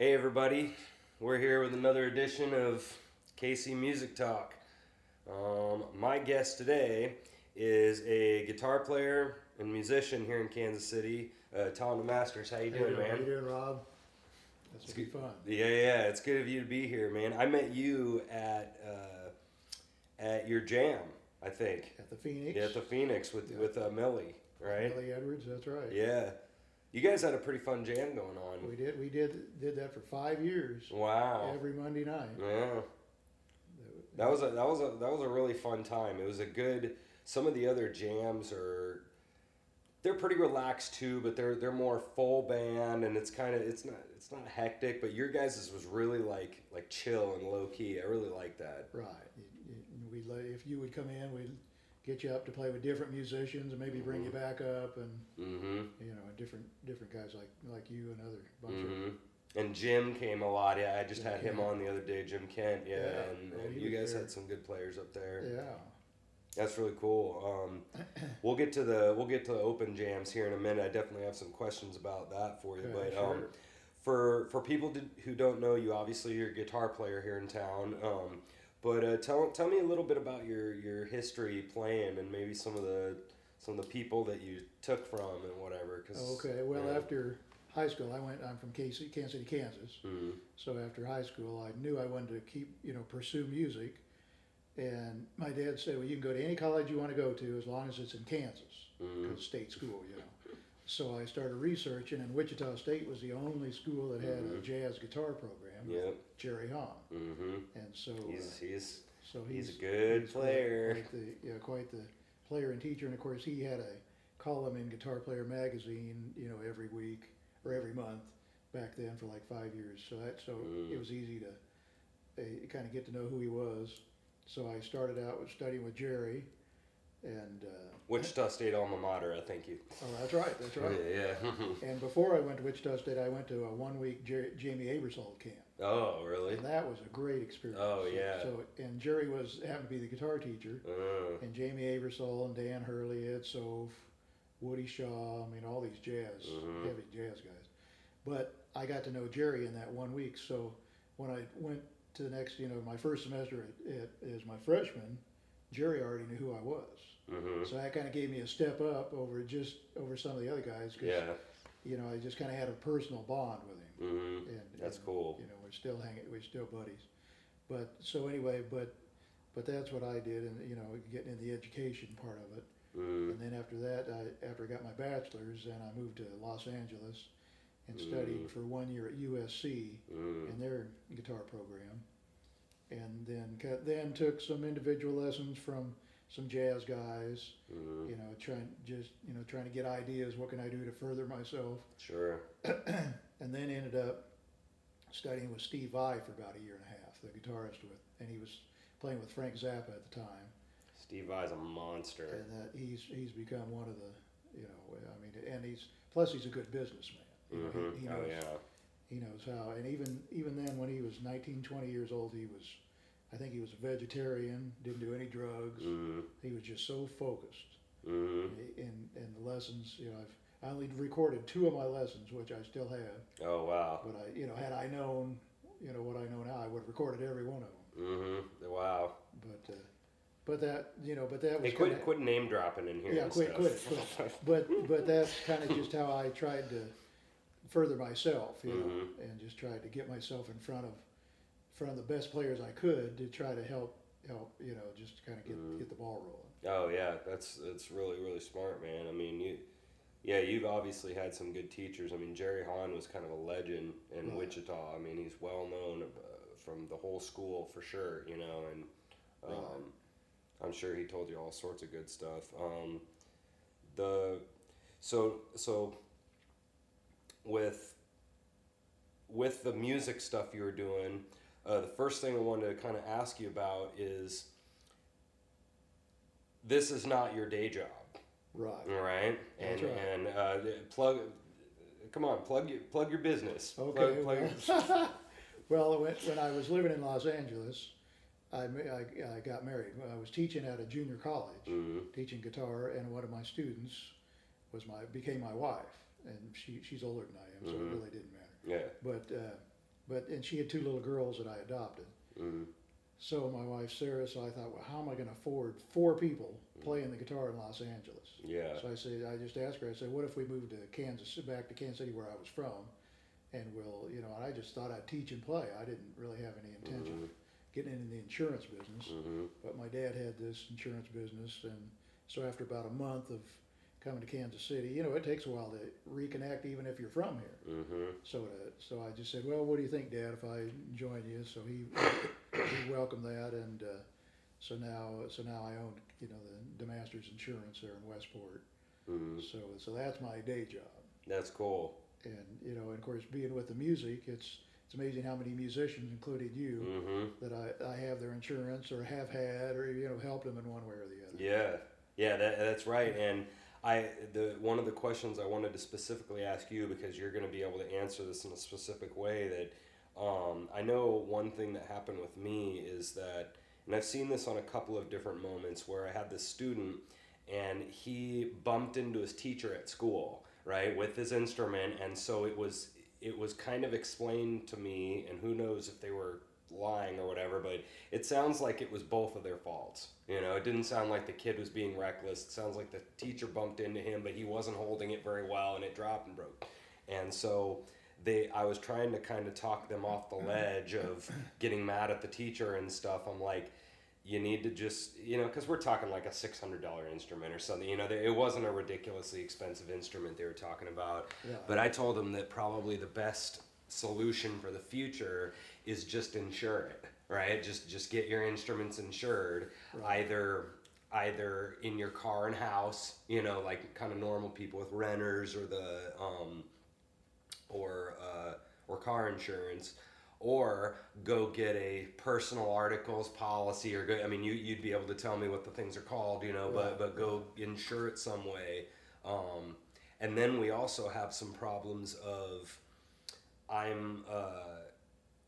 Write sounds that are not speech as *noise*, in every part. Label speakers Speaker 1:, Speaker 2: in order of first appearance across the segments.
Speaker 1: Hey everybody, we're here with another edition of KC Music Talk. Um, my guest today is a guitar player and musician here in Kansas City, uh, Tom Masters. How you doing, man?
Speaker 2: How you doing, Rob? That's gonna be fun.
Speaker 1: Yeah, yeah, it's good of you to be here, man. I met you at uh, at your jam, I think.
Speaker 2: At the Phoenix.
Speaker 1: Yeah, at the Phoenix with with uh, Millie, right?
Speaker 2: Millie Edwards, that's right.
Speaker 1: Yeah, you guys had a pretty fun jam going on.
Speaker 2: We did we did did that for five years.
Speaker 1: Wow.
Speaker 2: Every Monday night.
Speaker 1: Yeah. That was a that was a that was a really fun time. It was a good. Some of the other jams are, they're pretty relaxed too, but they're they're more full band and it's kind of it's not it's not hectic. But your guys' was really like like chill and low key. I really like that.
Speaker 2: Right. You- you- We'd let, if you would come in, we'd get you up to play with different musicians and maybe bring you back up and
Speaker 1: Mm-hmm.
Speaker 2: you know different different guys like like you and other bunch
Speaker 1: Mm-hmm. And Jim came a lot. Yeah, I just
Speaker 2: Jim
Speaker 1: had him
Speaker 2: Kent.
Speaker 1: on the other day. Jim Kent. Yeah,
Speaker 2: Yeah,
Speaker 1: and, and you guys
Speaker 2: there.
Speaker 1: had some good players up there.
Speaker 2: yeah.
Speaker 1: That's really cool. Um, *clears throat* we'll get to the we'll get to the open jams here in a minute. I definitely have some questions about that for you.
Speaker 2: Okay,
Speaker 1: but um, for for people to, who don't know you, obviously you're a guitar player here in town. Um, but uh, tell tell me a little bit about your your history playing and maybe some of the some of the people that you took from and whatever. Cause,
Speaker 2: Okay. Well,
Speaker 1: yeah.
Speaker 2: after high school, I went. I'm from Kansas City, Kansas.
Speaker 1: Mhm.
Speaker 2: So after high school, I knew I wanted to keep, you know, pursue music. And my dad said, well, you can go to any college you want to go to as long as it's in Kansas,
Speaker 1: Mhm.
Speaker 2: state school, you know. So I started researching, and Wichita State was the only school that had a
Speaker 1: Mhm.
Speaker 2: jazz guitar program.
Speaker 1: Yep.
Speaker 2: Jerry Hahn,
Speaker 1: hmm
Speaker 2: and so uh,
Speaker 1: He's he's
Speaker 2: so
Speaker 1: he's a good
Speaker 2: he's
Speaker 1: player.
Speaker 2: Quite the, yeah, quite the player and teacher, and of course he had a column in Guitar Player magazine, you know, every week or every month back then for like five years. So that so
Speaker 1: Mm.
Speaker 2: it was easy to uh, kind of get to know who he was. So I started out with studying with Jerry, and uh,
Speaker 1: Wichita State alma mater. I think you.
Speaker 2: oh, that's right, that's right. *laughs*
Speaker 1: Yeah. yeah. *laughs*
Speaker 2: And before I went to Wichita State, I went to a one-week Jer- Jamey Aebersold camp.
Speaker 1: Oh really?
Speaker 2: And that was a great experience.
Speaker 1: Oh, yeah.
Speaker 2: So, and Jerry was happened to be the guitar teacher,
Speaker 1: Uh,
Speaker 2: and Jamey Aebersold and Dan Haerle, Ed Soph, Woody Shaw. I mean, all these jazz,
Speaker 1: Mhm.
Speaker 2: heavy jazz guys. But I got to know Jerry in that one week. So when I went to the next, you know, my first semester at, at, as my freshman, Jerry already knew who I was.
Speaker 1: hmm
Speaker 2: So that kind of gave me a step up over just over some of the other guys. Cause,
Speaker 1: Yeah.
Speaker 2: You know, I just kind of had a personal bond with him.
Speaker 1: Hmm
Speaker 2: And,
Speaker 1: That's
Speaker 2: and,
Speaker 1: cool.
Speaker 2: You know, we're still hanging, we're still buddies. But so anyway, but but that's what I did, and you know, getting in the education part of it.
Speaker 1: Mm.
Speaker 2: And then after that, I, after I got my bachelor's, and I moved to Los Angeles and studied
Speaker 1: Mm.
Speaker 2: for one year at USC
Speaker 1: Mm.
Speaker 2: in their guitar program, and then then took some individual lessons from some jazz guys.
Speaker 1: Mm.
Speaker 2: You know, trying just you know trying to get ideas. What can I do to further myself?
Speaker 1: Sure. *clears throat*
Speaker 2: and then ended up studying with Steve Vai for about a year and a half, the guitarist with, and he was playing with Frank Zappa at the time,
Speaker 1: Steve Vai's a monster.
Speaker 2: and that he's he's become one of the, you know, I mean, and he's plus he's a good businessman. You know,
Speaker 1: hmm
Speaker 2: he, he
Speaker 1: Oh
Speaker 2: knows
Speaker 1: yeah.
Speaker 2: he knows how, and even even then when he was 19, 20 years old, he was, I think he was a vegetarian, didn't do any drugs.
Speaker 1: Mm.
Speaker 2: He was just so focused
Speaker 1: Mm.
Speaker 2: in in the lessons. You know, I've I only recorded two of my lessons, which I still have.
Speaker 1: Oh wow.
Speaker 2: But I, you know, had I known, you know, what I know now, I would have recorded every one of them.
Speaker 1: Mm-hmm. Wow.
Speaker 2: But, uh, but that, you know, but that was
Speaker 1: Hey, quit
Speaker 2: kinda-
Speaker 1: quit name dropping in here.
Speaker 2: Yeah, quit, quit, quit. But, but that's kind of just how I tried to further myself, you know,
Speaker 1: Mhm.
Speaker 2: and just tried to get myself in front of, front of the best players I could to try to help, help, you know, just kind of get,
Speaker 1: Mhm.
Speaker 2: get the ball rolling.
Speaker 1: Oh yeah, that's that's really really smart, man. I mean you. Yeah, you've obviously had some good teachers. I mean, Jerry Hahn was kind of a legend in
Speaker 2: Right.
Speaker 1: Wichita. I mean, he's well known uh, from the whole school for sure, you know, and um. I'm sure he told you all sorts of good stuff. Um, the so so with with the music stuff you were doing, uh, the first thing I wanted to kind of ask you about is this is not your day job,
Speaker 2: Right.
Speaker 1: all right? And
Speaker 2: right.
Speaker 1: and uh, plug. Come on, plug your plug your business.
Speaker 2: Okay.
Speaker 1: Plug, plug,
Speaker 2: Well, *laughs* *laughs* when, when I was living in Los Angeles, I, I, I got married. I was teaching at a junior college,
Speaker 1: Mhm.
Speaker 2: teaching guitar, and one of my students was my became my wife, and she she's older than I am, so
Speaker 1: Mhm.
Speaker 2: it really didn't matter.
Speaker 1: Yeah.
Speaker 2: But uh, but and she had two little girls that I adopted.
Speaker 1: Mm.
Speaker 2: So my wife Sarah, so I thought, well, how am I going to afford four people playing the guitar in Los Angeles?
Speaker 1: Yeah.
Speaker 2: So I said, I just asked her. I said, what if we moved to Kansas, back to Kansas City, where I was from, and we'll, you know, and I just thought I'd teach and play. I didn't really have any intention of getting into the insurance business.
Speaker 1: Mm-hmm.
Speaker 2: But my dad had this insurance business, and so after about a month of coming to Kansas City, you know, it takes a while to reconnect, even if you're from here.
Speaker 1: Mm-hmm.
Speaker 2: So, to, so I just said, well, what do you think, Dad, if I join you? So he, *coughs* he welcomed that, and uh, so now, so now I own, you know, the DeMasters Insurance there in Westport.
Speaker 1: Mm-hmm.
Speaker 2: So, so that's my day job,
Speaker 1: That's cool.
Speaker 2: and you know, and of course, being with the music, it's it's amazing how many musicians, including you,
Speaker 1: Mm-hmm.
Speaker 2: that I, I have their insurance or have had or you know helped them in one way or the other.
Speaker 1: Yeah, yeah, that, that's right. And I, the one of the questions I wanted to specifically ask you because you're going to be able to answer this in a specific way. That um, I know one thing that happened with me is that, and I've seen this on a couple of different moments where I had this student and he bumped into his teacher at school, right, with his instrument, and so it was it was kind of explained to me, and who knows if they were lying or whatever, but it sounds like it was both of their faults. You know, it didn't sound like the kid was being reckless. It sounds like the teacher bumped into him, but he wasn't holding it very well, and it dropped and broke. And so they, I was trying to kind of talk them off the mm-hmm. ledge of getting mad at the teacher and stuff. I'm like, you need to just, you know, because we're talking like a six hundred dollar instrument or something. You know, it wasn't a ridiculously expensive instrument they were talking about.
Speaker 2: Yeah.
Speaker 1: But I told them that probably the best solution for the future is just insure it, right? Just just get your instruments insured,
Speaker 2: Right.
Speaker 1: either either in your car and house, you know, like kind of normal people with renters or the um, or uh, or car insurance, or go get a personal articles policy or go. I mean, you you'd be able to tell me what the things are called, you know,
Speaker 2: Right,
Speaker 1: but but go insure it some way. Um, and then we also have some problems of I'm uh,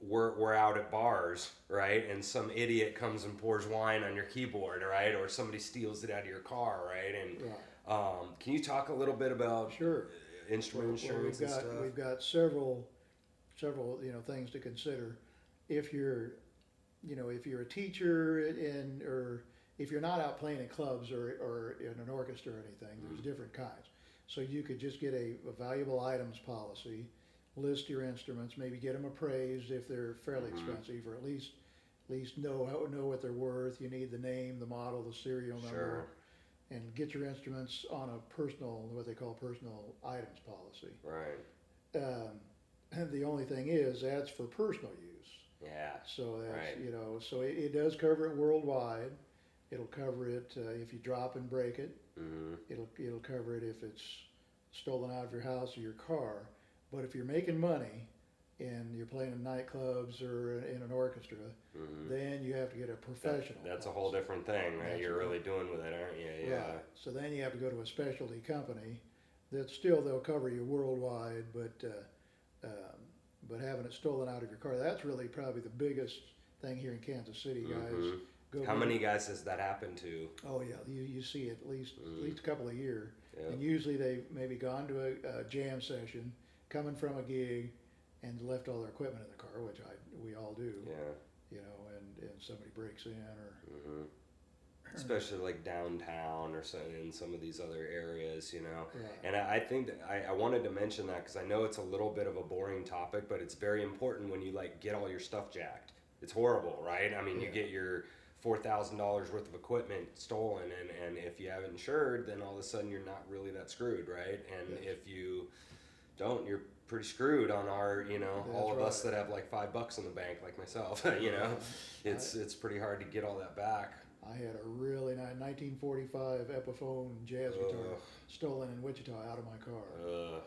Speaker 1: we're we're out at bars, right? And some idiot comes and pours wine on your keyboard, right? Or somebody steals it out of your car, right? And
Speaker 2: Right.
Speaker 1: um, can you talk a little bit about
Speaker 2: Sure.
Speaker 1: instrument
Speaker 2: Well,
Speaker 1: insurance
Speaker 2: we've
Speaker 1: and
Speaker 2: got
Speaker 1: stuff?
Speaker 2: we've got several several you know things to consider if you're you know if you're a teacher in or if you're not out playing in clubs or, or in an orchestra or anything
Speaker 1: Mm-hmm.
Speaker 2: there's different kinds so you could just get a, a valuable items policy list your instruments maybe get them appraised if they're fairly
Speaker 1: Mhm.
Speaker 2: expensive or at least at least know know what they're worth you need the name the model the serial number
Speaker 1: Sure.
Speaker 2: and get your instruments on a personal what they call personal items policy
Speaker 1: Right.
Speaker 2: um, and *clears throat* the only thing is that's for personal use.
Speaker 1: Yeah.
Speaker 2: So that's
Speaker 1: Right.
Speaker 2: you know, so it, it does cover it worldwide. It'll cover it uh, if you drop and break it.
Speaker 1: hmm
Speaker 2: It'll it'll cover it if it's stolen out of your house or your car. But if you're making money and you're playing in nightclubs or in an orchestra,
Speaker 1: hmm
Speaker 2: then you have to get a professional.
Speaker 1: that's a whole different thing, right? You're really doing with it, aren't you? Yeah.
Speaker 2: Right. So then you have to go to a specialty company that still they'll cover you worldwide, but uh, um, but having it stolen out of your car that's really probably the biggest thing here in Kansas City, guys.
Speaker 1: Mhm.
Speaker 2: Go
Speaker 1: How many guys has that happened to?
Speaker 2: Oh yeah, you, you see at least
Speaker 1: Mhm.
Speaker 2: at least a couple a year,
Speaker 1: Yeah.
Speaker 2: and usually they've maybe gone to a, a jam session, coming from a gig, and left all their equipment in the car, which I we all do,
Speaker 1: Yeah.
Speaker 2: you know, and, and somebody breaks in or
Speaker 1: hmm Especially like downtown or so in some of these other areas, you know.
Speaker 2: right.
Speaker 1: And I, I think that I, I wanted to mention that because I know it's a little bit of a boring topic, but it's very important when you like get all your stuff jacked. It's horrible, right? I mean, you get your four thousand dollars worth of equipment stolen, and and if you haven't insured, then all of a sudden you're not really that screwed, right? And if you don't, you're pretty screwed on our, you know, all
Speaker 2: That's
Speaker 1: of us that have like five bucks in the bank, like myself. *laughs* you know, it's it's pretty hard to get all that back.
Speaker 2: I had a really nice 1945 Epiphone jazz guitar
Speaker 1: Ugh.
Speaker 2: stolen in Wichita out of my car,
Speaker 1: Ugh.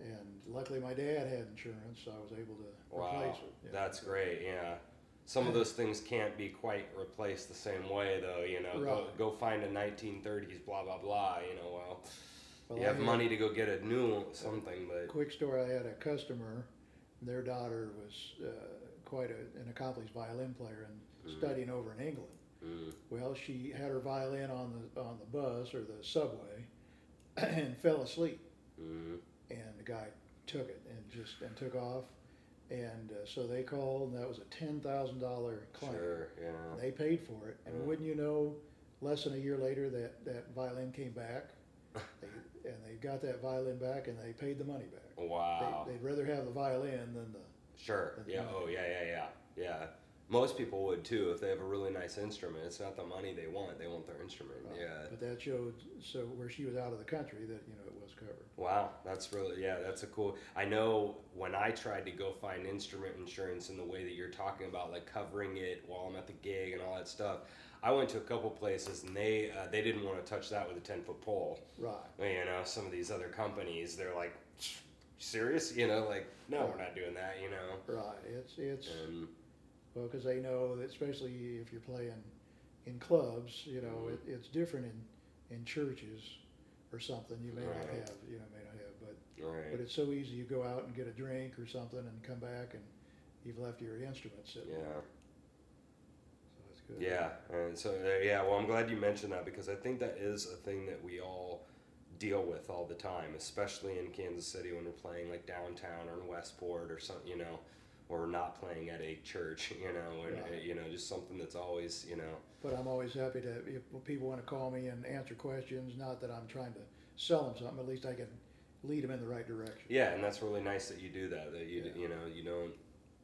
Speaker 2: and luckily my dad had insurance, so I was able to
Speaker 1: Wow,
Speaker 2: replace it. Yeah.
Speaker 1: that's great. Yeah, some of those things can't be quite replaced the same way, though. You know, go,
Speaker 2: Right.
Speaker 1: go find a 1930s blah blah blah. You know, well,
Speaker 2: Well,
Speaker 1: you have money to go get a new something, but
Speaker 2: Quick story: I had a customer. Their daughter was uh, quite a, an accomplished violin player and
Speaker 1: Mhm.
Speaker 2: studying over in England.
Speaker 1: Mm,
Speaker 2: Well, she had her violin on the on the bus or the subway, *clears throat* and fell asleep.
Speaker 1: mm,
Speaker 2: and the guy took it and just and took off And uh, so they called, and that was a ten thousand dollar claim.
Speaker 1: Sure. Yeah.
Speaker 2: They paid for it, and
Speaker 1: Yeah.
Speaker 2: wouldn't you know, less than a year later, that, that violin came back. *laughs* They, and they got that violin back, and they paid the money back.
Speaker 1: Wow.
Speaker 2: They, they'd rather have the violin than the,
Speaker 1: Sure.
Speaker 2: Than
Speaker 1: Yeah. Oh, yeah, yeah, yeah, yeah. Most people would too if they have a really nice instrument. It's not the money they want; they want their instrument. Yeah.
Speaker 2: But that showed, so where she was out of the country, that, you know, it was covered.
Speaker 1: Wow, that's really yeah, that's a cool. I know when I tried to go find instrument insurance in the way that you're talking about, like covering it while I'm at the gig and all that stuff. I went to a couple places and they uh, they didn't want to touch that with a ten foot pole.
Speaker 2: Right.
Speaker 1: You know, some of these other companies, they're like, serious? You know, like no, we're not doing that. You know,
Speaker 2: Right, it's, it's,
Speaker 1: and
Speaker 2: well, cause they know that especially if you're playing in clubs, you know,
Speaker 1: Mhm.
Speaker 2: it, it's different in, in churches or something, you may not have, you know, may not have, but,
Speaker 1: right,
Speaker 2: but it's so easy, you go out and get a drink or something and come back and you've left your instrument sitting there,
Speaker 1: yeah.
Speaker 2: so that's good.
Speaker 1: Yeah, and so uh, yeah, well, I'm glad you mentioned that because I think that is a thing that we all deal with all the time, especially in Kansas City when we're playing like downtown or in Westport or something, you know, or not playing at a church, *laughs* you know, and uh, you know, just something that's always, you know,
Speaker 2: But I'm always happy to, if people wanna call me and answer questions, not that I'm trying to sell them something, at least I can lead them in the right direction.
Speaker 1: yeah, and that's really nice that you do that. That you
Speaker 2: Yeah.
Speaker 1: you know you don't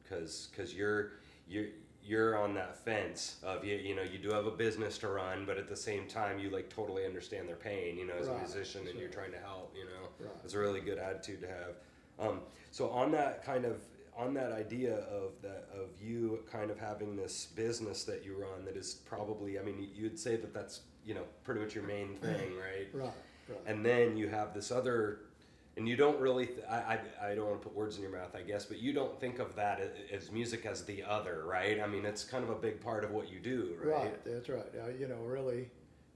Speaker 1: because because you're you're you're on that fence of you you know you do have a business to run, but at the same time you like totally understand their pain, you know, as a
Speaker 2: Right.
Speaker 1: musician, and you're trying to help, you know.
Speaker 2: Right.
Speaker 1: It's a really good attitude to have. Um, so on that kind of on that idea of that of you kind of having this business that you run that is probably I mean you'd say that that's you know pretty much your main thing, *clears throat* right?
Speaker 2: Right, right.
Speaker 1: And then you have this other, and you don't really, th- I, I, I don't want to put words in your mouth, I guess, but you don't think of that as music as the other, right? I mean, it's kind of a big part of what you do, right?
Speaker 2: Right, that's right. Uh, you know, really,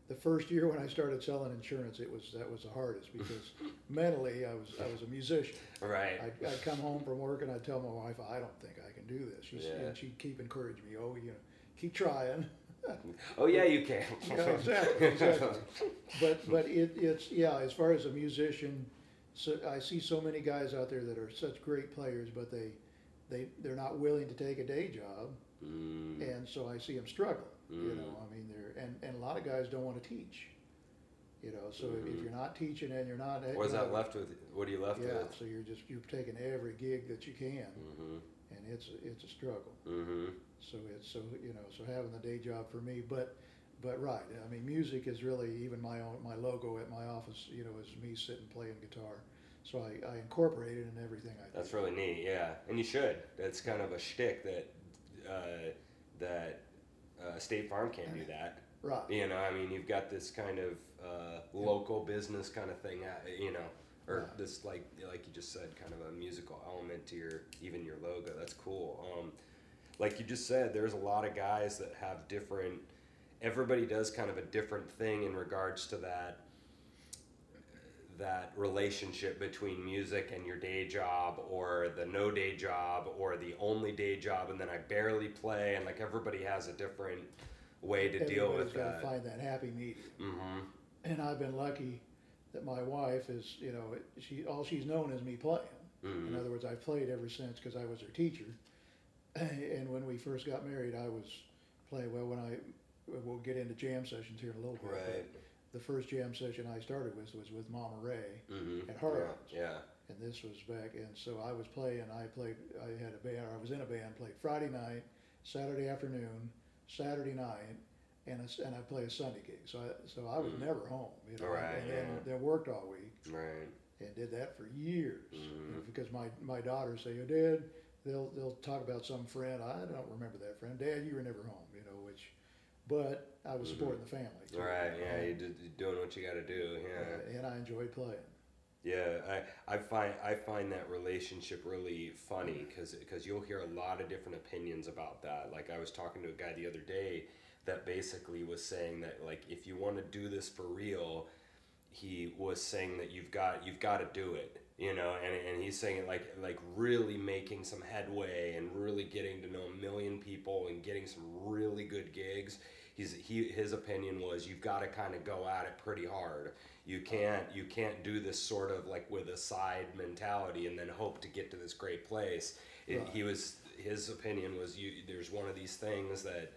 Speaker 2: the first year when I started selling insurance, it was that was the hardest *laughs* because mentally I was I was a musician.
Speaker 1: Right.
Speaker 2: I'd, I'd come home from work and I'd tell my wife, I don't think I can do this. She's,
Speaker 1: Yeah.
Speaker 2: And she'd keep encouraging me. Oh, you know, keep trying. *laughs*
Speaker 1: Oh, yeah, you can. *laughs*
Speaker 2: Yeah, exactly, exactly. But but it, it's yeah. As far as a musician, so I see so many guys out there that are such great players, but they they they're not willing to take a day job,
Speaker 1: Mm,
Speaker 2: and so I see them struggle. You
Speaker 1: Mm.
Speaker 2: know, I mean, they're and, and a lot of guys don't want to teach. You know, so if-
Speaker 1: Mhm.
Speaker 2: if you're not teaching and you're not,
Speaker 1: what is
Speaker 2: you're
Speaker 1: that left with? What are you left
Speaker 2: Yeah,
Speaker 1: with?
Speaker 2: Yeah, so you're just you're taking every gig that you can,
Speaker 1: Mm-hmm.
Speaker 2: and it's it's a struggle.
Speaker 1: Mm-hmm.
Speaker 2: So it's so you know so having the day job for me, but but right. I mean, music is really even my own my logo at my office. You know, is me sitting playing guitar. So I, I incorporate it in everything I do.
Speaker 1: That's really neat, yeah. And you should. That's kind of a shtick that uh, that uh, State Farm can't do that.
Speaker 2: right.
Speaker 1: You know, I mean, you've got this kind of uh, local business kind of thing, uh, you know, or
Speaker 2: Right.
Speaker 1: this like like you just said, kind of a musical element to your even your logo. That's cool. Um, like you just said, there's a lot of guys that have different. Everybody does kind of a different thing in regards to that that relationship between music and your day job or the no day job or the only day job and then I barely play and like everybody has a different way to deal with
Speaker 2: Everybody's got
Speaker 1: that.
Speaker 2: to find that happy medium.
Speaker 1: Mm-hmm.
Speaker 2: And I've been lucky that my wife is you know she all she's known is me playing. In
Speaker 1: Mm-hmm.
Speaker 2: other words, I've played ever since because I was her teacher. *clears throat* And when we first got married, I was playing. Well, when I we'll get into jam sessions here in a little bit.
Speaker 1: Right.
Speaker 2: The first jam session I started with was with Mama Ray,
Speaker 1: Mm-hmm.
Speaker 2: At Harling's.
Speaker 1: Yeah.
Speaker 2: and this was back. And so I was playing. I played. I had a band. I was in a band. Played Friday night, Saturday afternoon, Saturday night, and a, and I play a Sunday gig. So I, so I was
Speaker 1: Mhm.
Speaker 2: never home. You know,
Speaker 1: Right,
Speaker 2: and then,
Speaker 1: yeah.
Speaker 2: then worked all week
Speaker 1: Right.
Speaker 2: and did that for years
Speaker 1: Mhm.
Speaker 2: because my my daughters say, "Oh, Dad," they'll they'll talk about some friend. I don't remember that friend. Dad, you were never home, you know. Which, but I was
Speaker 1: Mhm.
Speaker 2: supporting the family. too,
Speaker 1: Right. Yeah. did you're doing what you got to do. Yeah.
Speaker 2: and I enjoyed playing.
Speaker 1: Yeah, I, I find I find that relationship really funny because you'll hear a lot of different opinions about that. Like I was talking to a guy the other day that basically was saying that like if you want to do this for real, he was saying that you've got you've got to do it. You know, and, and he's saying it like like really making some headway and really getting to know a million people and getting some really good gigs. He's he his opinion was you've got to kind of go at it pretty hard. You can't you can't do this sort of like with a side mentality and then hope to get to this great place. It,
Speaker 2: Right.
Speaker 1: He was his opinion was you there's one of these things that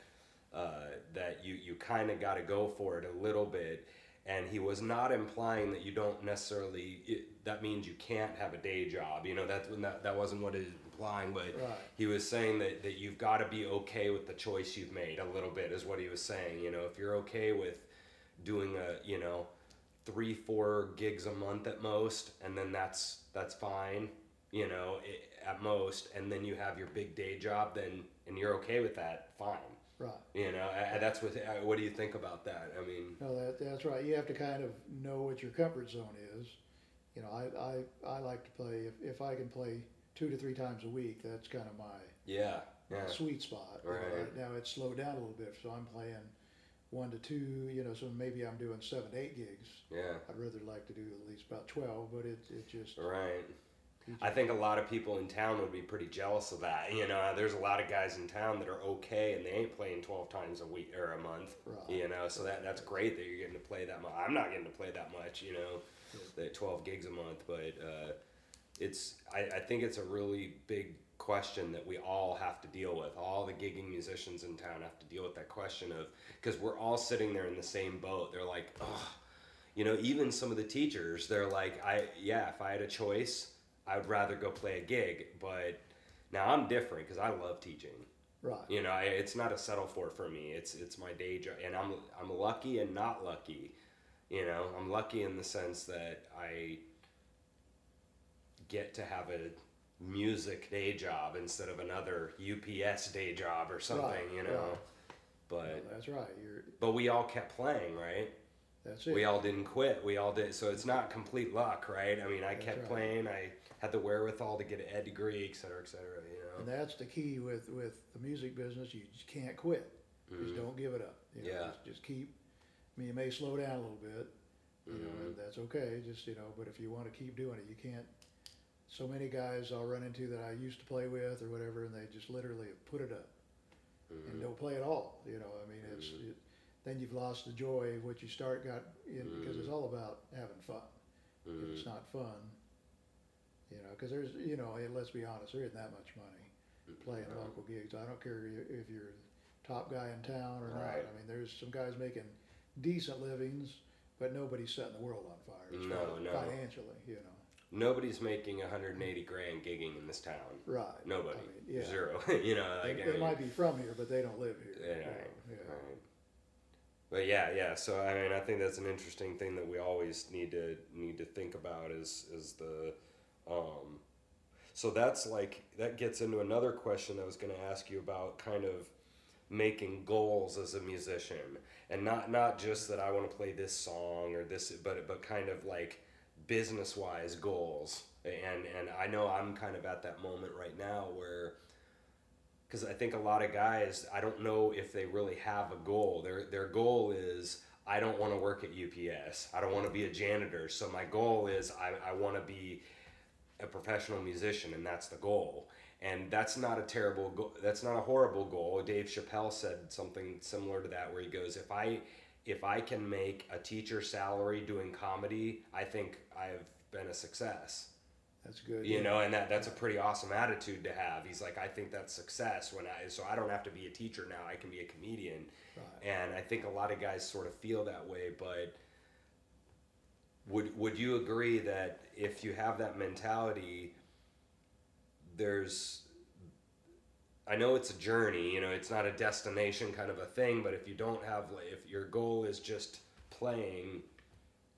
Speaker 1: uh, that you you kind of got to go for it a little bit. And he was not implying that you don't necessarily. It, that means you can't have a day job. You know when that that wasn't what it implying. But
Speaker 2: Right.
Speaker 1: he was saying that, that you've got to be okay with the choice you've made a little bit is what he was saying you know if you're okay with doing a you know three four gigs a month at most and then that's that's fine you know i at most and then you have your big day job then and you're okay with that fine
Speaker 2: Right.
Speaker 1: you know I, I- that's what I- what do you think about that i mean
Speaker 2: No, that, that's right. You have to kind of know what your comfort zone is. You know, I, I, I like to play, if, if I can play two to three times a week, that's kind of my
Speaker 1: yeah yeah
Speaker 2: sweet spot. You know,
Speaker 1: Right.
Speaker 2: right now it's slowed down a little bit, so I'm playing one to two, you know, so maybe I'm doing seven, eight gigs.
Speaker 1: yeah
Speaker 2: I'd rather like to do at least about twelve, but it, it just.
Speaker 1: right I think a lot of people in town would be pretty jealous of that. You know, there's a lot of guys in town that are okay and they ain't playing 12 times a week or a month.
Speaker 2: Right.
Speaker 1: You know, so that that's great that you're getting to play that much. I'm not getting to play that much, you know, the 12 gigs a month, but uh, it's I, I think it's a really big question that we all have to deal with. All the gigging musicians in town have to deal with that question of because we're all sitting there in the same boat. They're like, oh, you know, even some of the teachers, they're like, I yeah, if I had a choice, I would rather go play a gig. But now I'm different because I love teaching.
Speaker 2: Right.
Speaker 1: You know, I, it's not a settle for for me. It's it's my day job, and I'm I'm lucky and not lucky. You know, I'm lucky in the sense that I get to have a music day job instead of another UPS day job or something.
Speaker 2: Right,
Speaker 1: you know,
Speaker 2: right.
Speaker 1: but
Speaker 2: That's right. You're,
Speaker 1: but we all kept playing, right?
Speaker 2: that's it.
Speaker 1: We all didn't quit. We all did. So it's not complete luck, right? I mean, I
Speaker 2: That's
Speaker 1: kept
Speaker 2: right.
Speaker 1: playing. I had the wherewithal to get an ed degree, et cetera, et cetera. You know.
Speaker 2: And that's the key with, with the music business. You just can't quit. Just
Speaker 1: Mhm.
Speaker 2: don't give it up. You know,
Speaker 1: Yeah.
Speaker 2: Just, just keep. I mean, you may slow down a little bit. You know,
Speaker 1: Mhm.
Speaker 2: and that's okay. Just you know, but if you want to keep doing it, you can't. So many guys I'll run into that I used to play with or whatever, and they just literally have put it up
Speaker 1: Mhm.
Speaker 2: and don't play at all. You know, I mean, it's
Speaker 1: Mhm.
Speaker 2: it, then you've lost the joy of what you start got in, because it's
Speaker 1: Mhm.
Speaker 2: all about having fun. If it's not fun, you know, because there's you know, and let's be honest, there isn't that much money playing
Speaker 1: No.
Speaker 2: local gigs. I don't care if you're top guy in town or
Speaker 1: Right.
Speaker 2: not. I mean, there's some guys making decent livings, but nobody's setting the world on fire.
Speaker 1: No, no.
Speaker 2: Financially, you know.
Speaker 1: Nobody's making 180 grand gigging in this town.
Speaker 2: Right.
Speaker 1: Nobody.
Speaker 2: I mean, yeah.
Speaker 1: Zero. *laughs* you know, like
Speaker 2: they,
Speaker 1: I mean,
Speaker 2: might be from here, but they don't live here.
Speaker 1: Yeah,
Speaker 2: you know,
Speaker 1: right,
Speaker 2: yeah.
Speaker 1: right. But yeah, yeah. So I mean, I think that's an interesting thing that we always need to need to think about is is the, um, so that's like that gets into another question I was going to ask you about kind of making goals as a musician and not not just that I want to play this song or this but but kind of like business wise goals and and I know I'm kind of at that moment right now where because I think a lot of guys, I don't know if they really have a goal. Their their goal is I don't want to work at UPS. I don't want to be a janitor. So my goal is I, I want to be a professional musician, and that's the goal. And that's not a terrible goal. That's not a horrible goal. Dave Chappelle said something similar to that, where he goes, "If I if I can make a teacher salary doing comedy, I think I've been a success."
Speaker 2: That's good.
Speaker 1: you
Speaker 2: yeah.
Speaker 1: know and that that's a pretty awesome attitude to have he's like i think that's success when i so i don't have to be a teacher now i can be a comedian
Speaker 2: Right.
Speaker 1: and i think a lot of guys sort of feel that way but would would you agree that if you have that mentality there's I know it's a journey, you know, it's not a destination kind of a thing, but if you don't have if your goal is just playing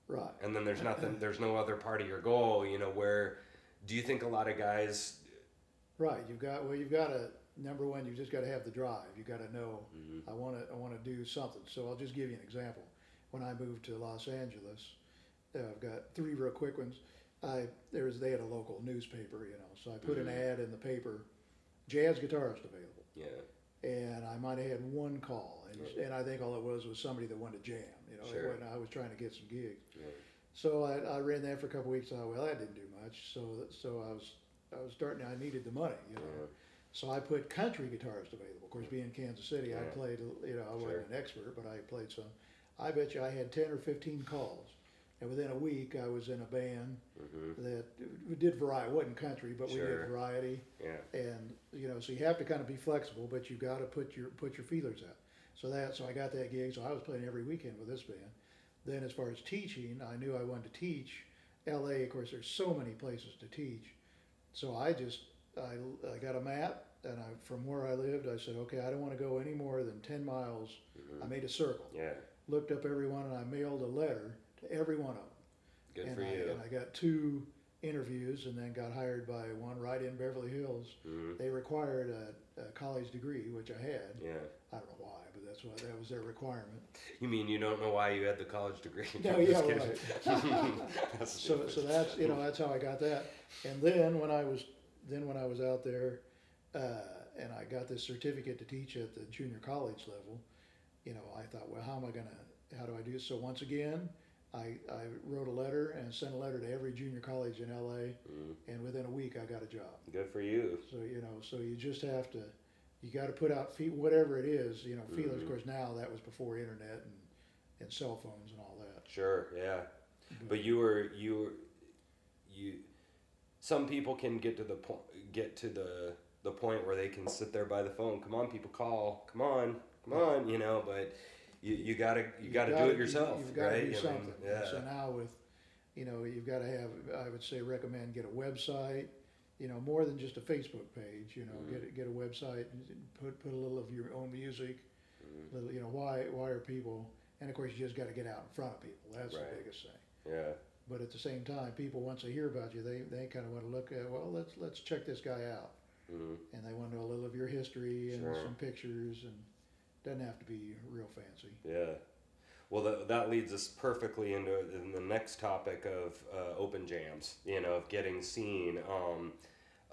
Speaker 2: Right.
Speaker 1: and then there's *clears throat* nothing there's no other part of your goal, you know, where do you think a lot of guys
Speaker 2: Right. You've got well. You've got to number one. You've just got to have the drive. You got to know.
Speaker 1: Mhm.
Speaker 2: I want to. I want to do something. So I'll just give you an example. When I moved to Los Angeles, uh, I've got three real quick ones. I there was they had a local newspaper, you know. So I put an
Speaker 1: Mhm.
Speaker 2: ad in the paper, jazz guitarist available,
Speaker 1: yeah,
Speaker 2: and I might have had one call, and,
Speaker 1: Right.
Speaker 2: and I think all it was was somebody that wanted to jam. You know,
Speaker 1: Sure.
Speaker 2: when I was trying to get some gigs.
Speaker 1: yeah.
Speaker 2: So I, I ran that for a couple weeks. I thought, well, that didn't do much. So that- so I was I was starting. I needed the money, you know.
Speaker 1: Yeah.
Speaker 2: So I put country guitarists available. Of course, being in Kansas City, I played, you know, I wasn't
Speaker 1: Sure.
Speaker 2: an expert, but I played some. I bet you I had ten or fifteen calls. And within a week, I was in a band
Speaker 1: hmm
Speaker 2: that we did variety. It wasn't country, but we did variety.
Speaker 1: Yeah.
Speaker 2: And you know, so you have to kind of be flexible, but you got to put your put your feelers out. So that so I got that gig. So I was playing every weekend with this band. Then as far as teaching, I knew I wanted to teach. L.A. Of course, there's so many places to teach. So I just I, I got a map, and I from where I lived, I said, okay, I don't want to go any more than ten miles.
Speaker 1: hmm
Speaker 2: I made a circle,
Speaker 1: Yeah.
Speaker 2: looked up everyone, and I mailed a letter every one of them.
Speaker 1: Good
Speaker 2: and
Speaker 1: for
Speaker 2: I,
Speaker 1: you.
Speaker 2: And I got two interviews, and then got hired by one right in Beverly Hills.
Speaker 1: hmm
Speaker 2: They required a, a college degree, which I had.
Speaker 1: Yeah.
Speaker 2: I don't know why, but that's why that was their requirement.
Speaker 1: You mean you don't know why you had the college degree? *laughs*
Speaker 2: No, yeah, right. *laughs* *laughs* So, so that's you know that's how I got that. And then when I was then when I was out there, uh, and I got this certificate to teach at the junior college level, you know, I thought, well, how am I gonna? How do I do? this? So once again, I I wrote a letter and sent a letter to every junior college in LA,
Speaker 1: Mhm.
Speaker 2: and within a week I got a job.
Speaker 1: Good for you.
Speaker 2: So you know, so you just have to, you got to put out feet, whatever it is. You know, feelers.
Speaker 1: Mhm.
Speaker 2: Of course, now that was before internet and, and cell phones and all that.
Speaker 1: Sure. Yeah. But you were you were you. Some people can get to the point get to the the point where they can sit there by the phone. Come on, people, call. Come on, come on. You know, but you, you gotta you, gotta, do it yourself,
Speaker 2: You, have got to
Speaker 1: right?
Speaker 2: do
Speaker 1: I mean,
Speaker 2: something.
Speaker 1: yeah.
Speaker 2: So now with, you know, you've got to have. I would say recommend get a website. You know, more than just a Facebook page. You know,
Speaker 1: Mhm.
Speaker 2: get a- get a website and put put a little of your own music.
Speaker 1: Mhm.
Speaker 2: Little, you know, why why are people? And of course, you just got to get out in front of people. That's
Speaker 1: Right.
Speaker 2: the biggest thing.
Speaker 1: yeah.
Speaker 2: But at the same time, people once they hear about you, they, they kind of want to look at well, let's let's check this guy out,
Speaker 1: hmm
Speaker 2: and they want to know a little of your history and
Speaker 1: Sure.
Speaker 2: some pictures, and doesn't have to be real fancy.
Speaker 1: Yeah. Well, that, that leads us perfectly into in the next topic of uh, open jams, you know, of getting seen. Um,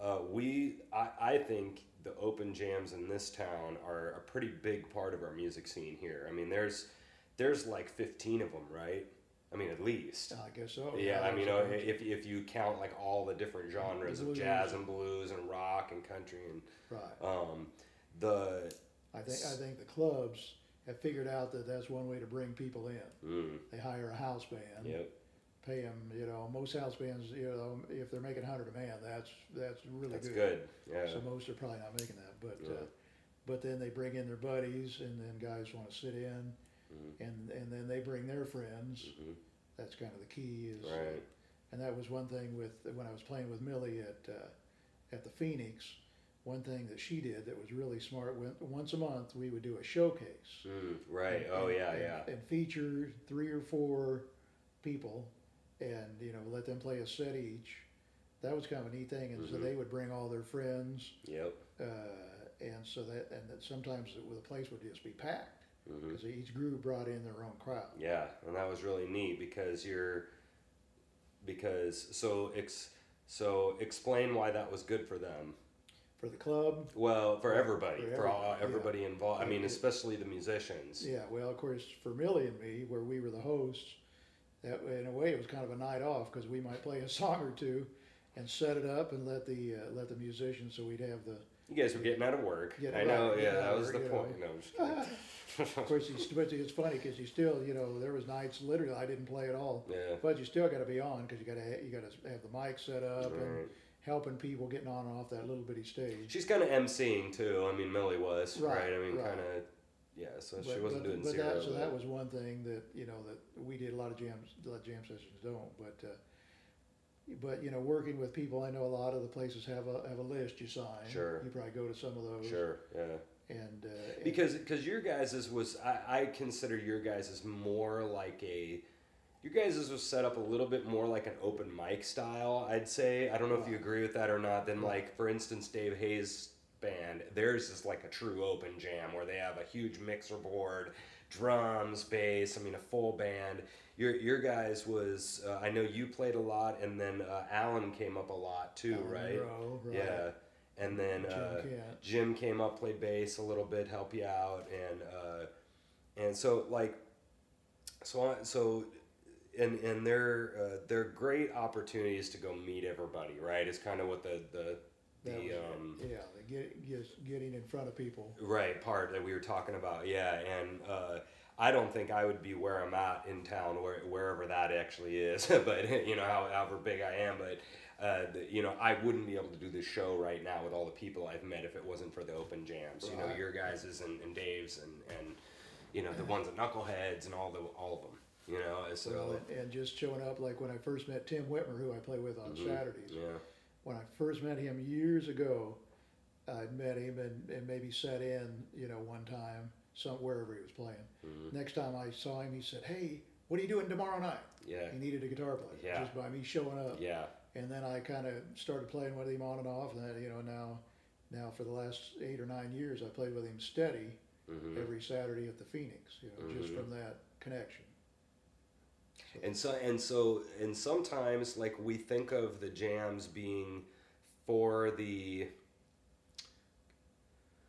Speaker 1: uh, we, I, I think the open jams in this town are a pretty big part of our music scene here. I mean, there's, there's like 15 of them, right? I mean, at least.
Speaker 2: I guess so.
Speaker 1: Yeah, I mean, uh, if, if you count like all the different genres of jazz and blues and rock and country and
Speaker 2: right.
Speaker 1: um, the
Speaker 2: I think I think the clubs have figured out that that's one way to bring people in.
Speaker 1: mm,
Speaker 2: They hire a house band,
Speaker 1: yep
Speaker 2: pay them. You know, most house bands, you know, if they're making hundred a man, that's that's really good.
Speaker 1: that's
Speaker 2: good.
Speaker 1: good yeah
Speaker 2: So most are probably not making that, but
Speaker 1: Yeah.
Speaker 2: uh, but then they bring in their buddies, and then guys want to sit in,
Speaker 1: Mhm.
Speaker 2: and and then they bring their friends.
Speaker 1: Mhm.
Speaker 2: That's kind of the key. Is
Speaker 1: right
Speaker 2: and that was one thing with when I was playing with Millie at uh, at the Phoenix. One thing that she did that was really smart. Once a month, we would do a showcase.
Speaker 1: Mm, right.
Speaker 2: And-
Speaker 1: oh
Speaker 2: and-
Speaker 1: yeah,
Speaker 2: and-
Speaker 1: yeah.
Speaker 2: And feature three or four people, and you know let them play a set each. That was kind of a neat thing, and so
Speaker 1: Mhm.
Speaker 2: they would bring all their friends,
Speaker 1: Yep.
Speaker 2: uh, and so that and that sometimes the, the place would just be packed because each group brought in their own crowd.
Speaker 1: Yeah, and that was really neat because you're because so ex so explain why that was good for them.
Speaker 2: For the club,
Speaker 1: Well, for everybody,
Speaker 2: for
Speaker 1: for, all,
Speaker 2: everybody, yeah.
Speaker 1: involved. I mean, especially the musicians.
Speaker 2: Yeah, well, of course, for Millie and me, where we were the hosts, that in a way it was kind of a night off because we might play a song or two, and set it up and let the uh, let the musicians. So we'd have the.
Speaker 1: You guys were getting out of work. I know. yeah, that was the point.
Speaker 2: know.
Speaker 1: No, I'm just kidding. *laughs*
Speaker 2: Of course, but it's funny because you still, you know, there was nights literally I didn't play at all,
Speaker 1: yeah.
Speaker 2: but you still got to be on because you got to you got to have the mic set up
Speaker 1: Right.
Speaker 2: and helping people getting on and off that little bitty stage.
Speaker 1: She's kind of emceeing too. I mean, Millie was right.
Speaker 2: Right,
Speaker 1: I mean,
Speaker 2: right.
Speaker 1: kind of. Yeah, so she wasn't
Speaker 2: but,
Speaker 1: doing
Speaker 2: but
Speaker 1: zero.
Speaker 2: That, so that was one thing that you know that we did a lot of jams, a lot of jam sessions don't. But uh, but you know, working with people, I know a lot of the places have a have a list you sign.
Speaker 1: Sure.
Speaker 2: You probably go to some of those.
Speaker 1: Sure. Yeah.
Speaker 2: And uh,
Speaker 1: because because your guys's was I, I consider your guys's more like a your guys' was set up a little bit more like an open mic style i'd say. I don't know if you agree with that or not then like for instance dave hayes band theirs is like a true open jam where they have a huge mixer board drums bass i mean a full band. Your your guys was uh, i know you played a lot and then uh, alan came up a lot too
Speaker 2: Alan
Speaker 1: right?
Speaker 2: Monroe, right.
Speaker 1: yeah. And then
Speaker 2: Jim
Speaker 1: uh, Jim came up, played bass a little bit, help you out, and uh, and so like, so so, and and they're uh, they're great opportunities to go meet everybody, right? Is kind of what the the
Speaker 2: That
Speaker 1: the
Speaker 2: was,
Speaker 1: um
Speaker 2: yeah, the get, getting in front of people.
Speaker 1: Right, part that we were talking about, yeah, and uh, I don't think I would be where I'm at in town, where, wherever that actually is, *laughs* but you know, how, however big I am, but uh, the, you know, I wouldn't be able to do this show right now with all the people I've met if it wasn't for the open jams. You know, your guys's and, and Dave's and, and you know the ones at Knuckleheads and all the all of them. You know, and so
Speaker 2: Well, and, and just showing up, like when I first met Tim Whitmer, who I play with on
Speaker 1: Mhm.
Speaker 2: Saturdays.
Speaker 1: yeah,
Speaker 2: When I first met him years ago, I'd met him and, and maybe sat in, you know, one time, some wherever he was playing.
Speaker 1: Mhm.
Speaker 2: Next time I saw him, he said, "Hey, what are you doing tomorrow night?"
Speaker 1: yeah,
Speaker 2: He needed a guitar player
Speaker 1: Yeah.
Speaker 2: just by me showing up.
Speaker 1: yeah,
Speaker 2: And then I kind of started playing with him on and off, and then, you know now, now for the last eight or nine years, I played with him steady
Speaker 1: hmm
Speaker 2: every Saturday at the Phoenix, you know, just
Speaker 1: Mhm.
Speaker 2: from that connection.
Speaker 1: And so and so and sometimes like we think of the jams being for the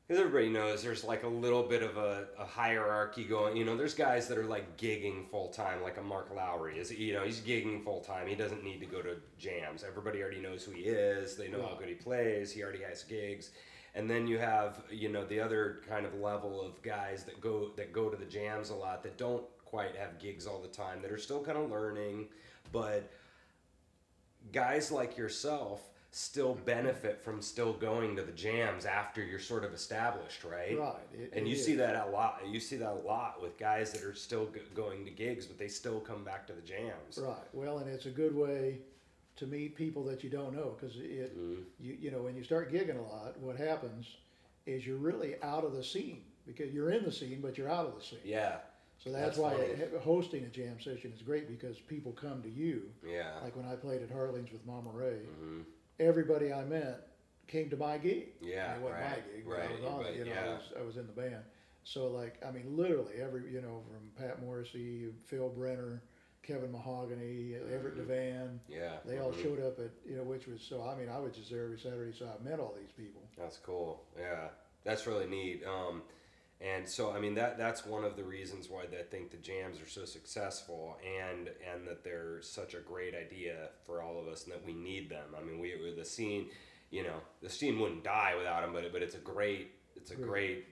Speaker 1: because everybody knows there's like a little bit of a, a hierarchy going. You know, there's guys that are like gigging full time, like a Mark Lowrey is. You know, he's gigging full time. He doesn't need to go to jams. Everybody already knows who he is. They know how good he plays. He already has gigs. And then you have you know the other kind of level of guys that go that go to the jams a lot that don't quite have gigs all the time that are still kind of learning, but guys like yourself still benefit from still going to the jams after you're sort of established, right?
Speaker 2: Right. it-
Speaker 1: And
Speaker 2: it
Speaker 1: you
Speaker 2: is.
Speaker 1: see that a lot. You see that a lot with guys that are still g- going to gigs, but they still come back to the jams.
Speaker 2: Right. Well, and it's a good way to meet people that you don't know because it,
Speaker 1: Mhm.
Speaker 2: you, you know, when you start gigging a lot, what happens is you're really out of the scene because you're in the scene, but you're out of the scene.
Speaker 1: Yeah,
Speaker 2: So that's,
Speaker 1: That's
Speaker 2: why hosting a jam session is great because people come to you.
Speaker 1: yeah.
Speaker 2: Like when I played at Harling's with Mama Ray,
Speaker 1: hmm
Speaker 2: everybody I met came to my gig.
Speaker 1: Yeah,
Speaker 2: it wasn't
Speaker 1: right,
Speaker 2: my gig, but I
Speaker 1: right,
Speaker 2: was on
Speaker 1: but
Speaker 2: it. You know,
Speaker 1: yeah.
Speaker 2: I was I was in the band. So like, I mean, literally every you know from Pat Morrissey, Phil Brenner, Kevin Mahogany, Everette
Speaker 1: Mhm.
Speaker 2: DeVan.
Speaker 1: Yeah.
Speaker 2: They all
Speaker 1: mhm.
Speaker 2: showed up at you know, which was so. I mean, I was just there every Saturday, so I met all these people.
Speaker 1: That's cool. Yeah, that's really neat. Um, and so I mean that that's one of the reasons why I think the jams are so successful, and and that they're such a great idea for all of us, and that we need them. I mean, we the scene, you know, the scene wouldn't die without them, but it, but it's a great it's a great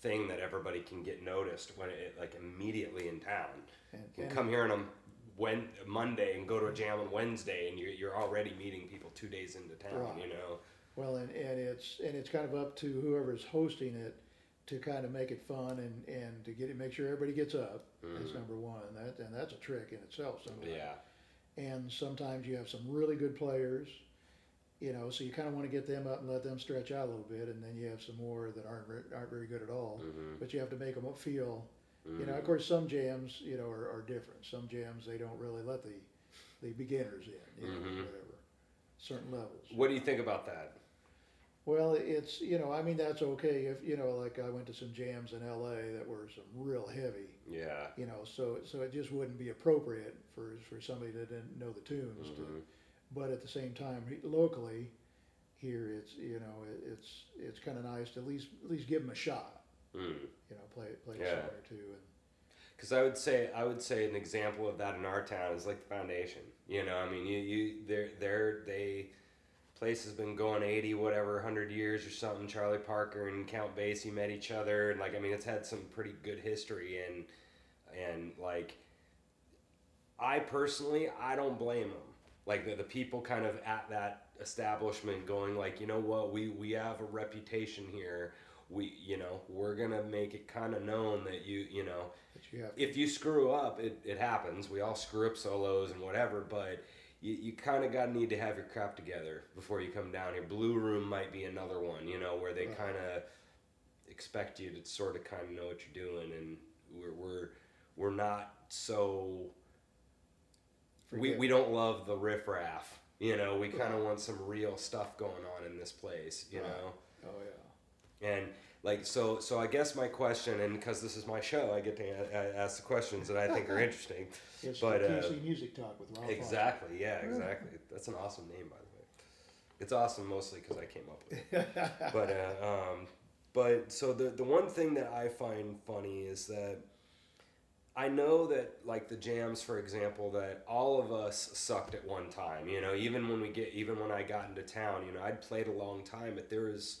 Speaker 1: thing that everybody can get noticed when it like immediately in town.
Speaker 2: And,
Speaker 1: You can come here on a when Monday and go to a jam on Wednesday, and you're you're already meeting people two days into town.
Speaker 2: Right.
Speaker 1: You know.
Speaker 2: well, and, and it's and it's kind of up to whoever's hosting it to kind of make it fun and, and to get it, make sure everybody gets up. That's
Speaker 1: Mhm.
Speaker 2: number one. That and that's a trick in itself. Sometimes.
Speaker 1: Yeah.
Speaker 2: and sometimes you have some really good players, you know, so you kind of want to get them up and let them stretch out a little bit, and then you have some more that aren't aren't very good at all.
Speaker 1: Mm-hmm.
Speaker 2: But you have to make them feel, you know. Of course, some jams, you know, are, are different. Some jams they don't really let the the beginners in, you know,
Speaker 1: Mhm.
Speaker 2: whatever, certain levels.
Speaker 1: What do you think about that?
Speaker 2: Well, it's you know, I mean that's okay if you know, like I went to some jams in L.A. that were some real heavy,
Speaker 1: Yeah.
Speaker 2: you know, so so it just wouldn't be appropriate for for somebody that didn't know the tunes to
Speaker 1: Mhm.
Speaker 2: but at the same time, locally, here it's you know it, it's it's kind of nice to at least at least give them a shot.
Speaker 1: Mm.
Speaker 2: You know, play play a
Speaker 1: Yeah.
Speaker 2: song or two, and
Speaker 1: Because I would say I would say an example of that in our town is like the foundation. You know, I mean, you you they're they're they place has been going eighty whatever hundred years or something. Charlie Parker and Count Basie met each other, and like I mean, it's had some pretty good history and and like I personally I don't blame them. Like the, the people kind of at that establishment going like, you know what, we we have a reputation here. We you know we're gonna make it kind of known that you you know
Speaker 2: you
Speaker 1: if you screw up, it, it happens. We all screw up solos and whatever, but you, you kind of got to need to have your crap together before you come down here. Blue Room might be another one, you know, where they kind of expect you to sort of kind of know what you're doing, and we're we're we're not so we,
Speaker 2: forget-
Speaker 1: we don't love the riffraff. You know, we kind of want some real stuff going on in this place. You know.
Speaker 2: Oh yeah.
Speaker 1: And like so, so I guess my question, and because this is my show, I get to a- a- ask the questions that I think are *laughs* interesting.
Speaker 2: It's
Speaker 1: But, uh,
Speaker 2: Music Talk with. Fox.
Speaker 1: Exactly. Yeah. Exactly. That's an awesome name, by the way. It's awesome mostly because I came up with it. *laughs* But uh, um, but so the the one thing that I find funny is that I know that like the jams, for example, that all of us sucked at one time. You know, even when we get even when I got into town, you know, I'd played a long time, but there was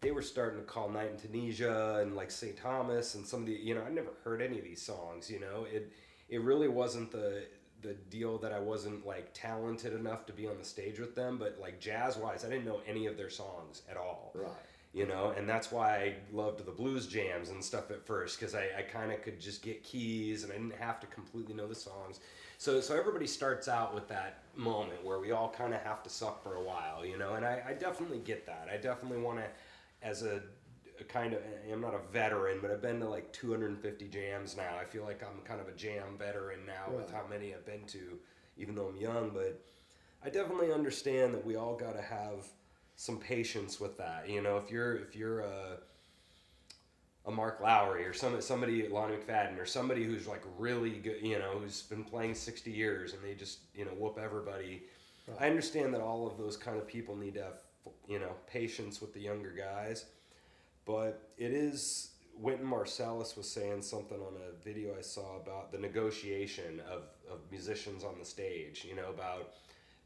Speaker 1: they were starting to call Night in Tunisia and like St. Thomas and some of the you know I never heard any of these songs. You know it it really wasn't the the deal that I wasn't like talented enough to be on the stage with them, but like jazz wise, I didn't know any of their songs at all.
Speaker 2: Right.
Speaker 1: You know, and that's why I loved the blues jams and stuff at first because I, I kind of could just get keys and I didn't have to completely know the songs. So, so everybody starts out with that moment where we all kind of have to suck for a while, you know, and I, I definitely get that. I definitely want to, as a, a kind of, I'm not a veteran, but I've been to like 250 jams now. I feel like I'm kind of a jam veteran now with how many I've been to, even though I'm young, but I definitely understand that we all got to have some patience with that. You know, if you're if you're a a Mark Lowrey or some somebody Lonnie McFadden or somebody who's like really good, you know, who's been playing sixty years and they just you know whoop everybody.
Speaker 2: Right.
Speaker 1: I understand that all of those kind of people need to have you know patience with the younger guys, but it is. Wynton Marsalis was saying something on a video I saw about the negotiation of, of musicians on the stage, you know, about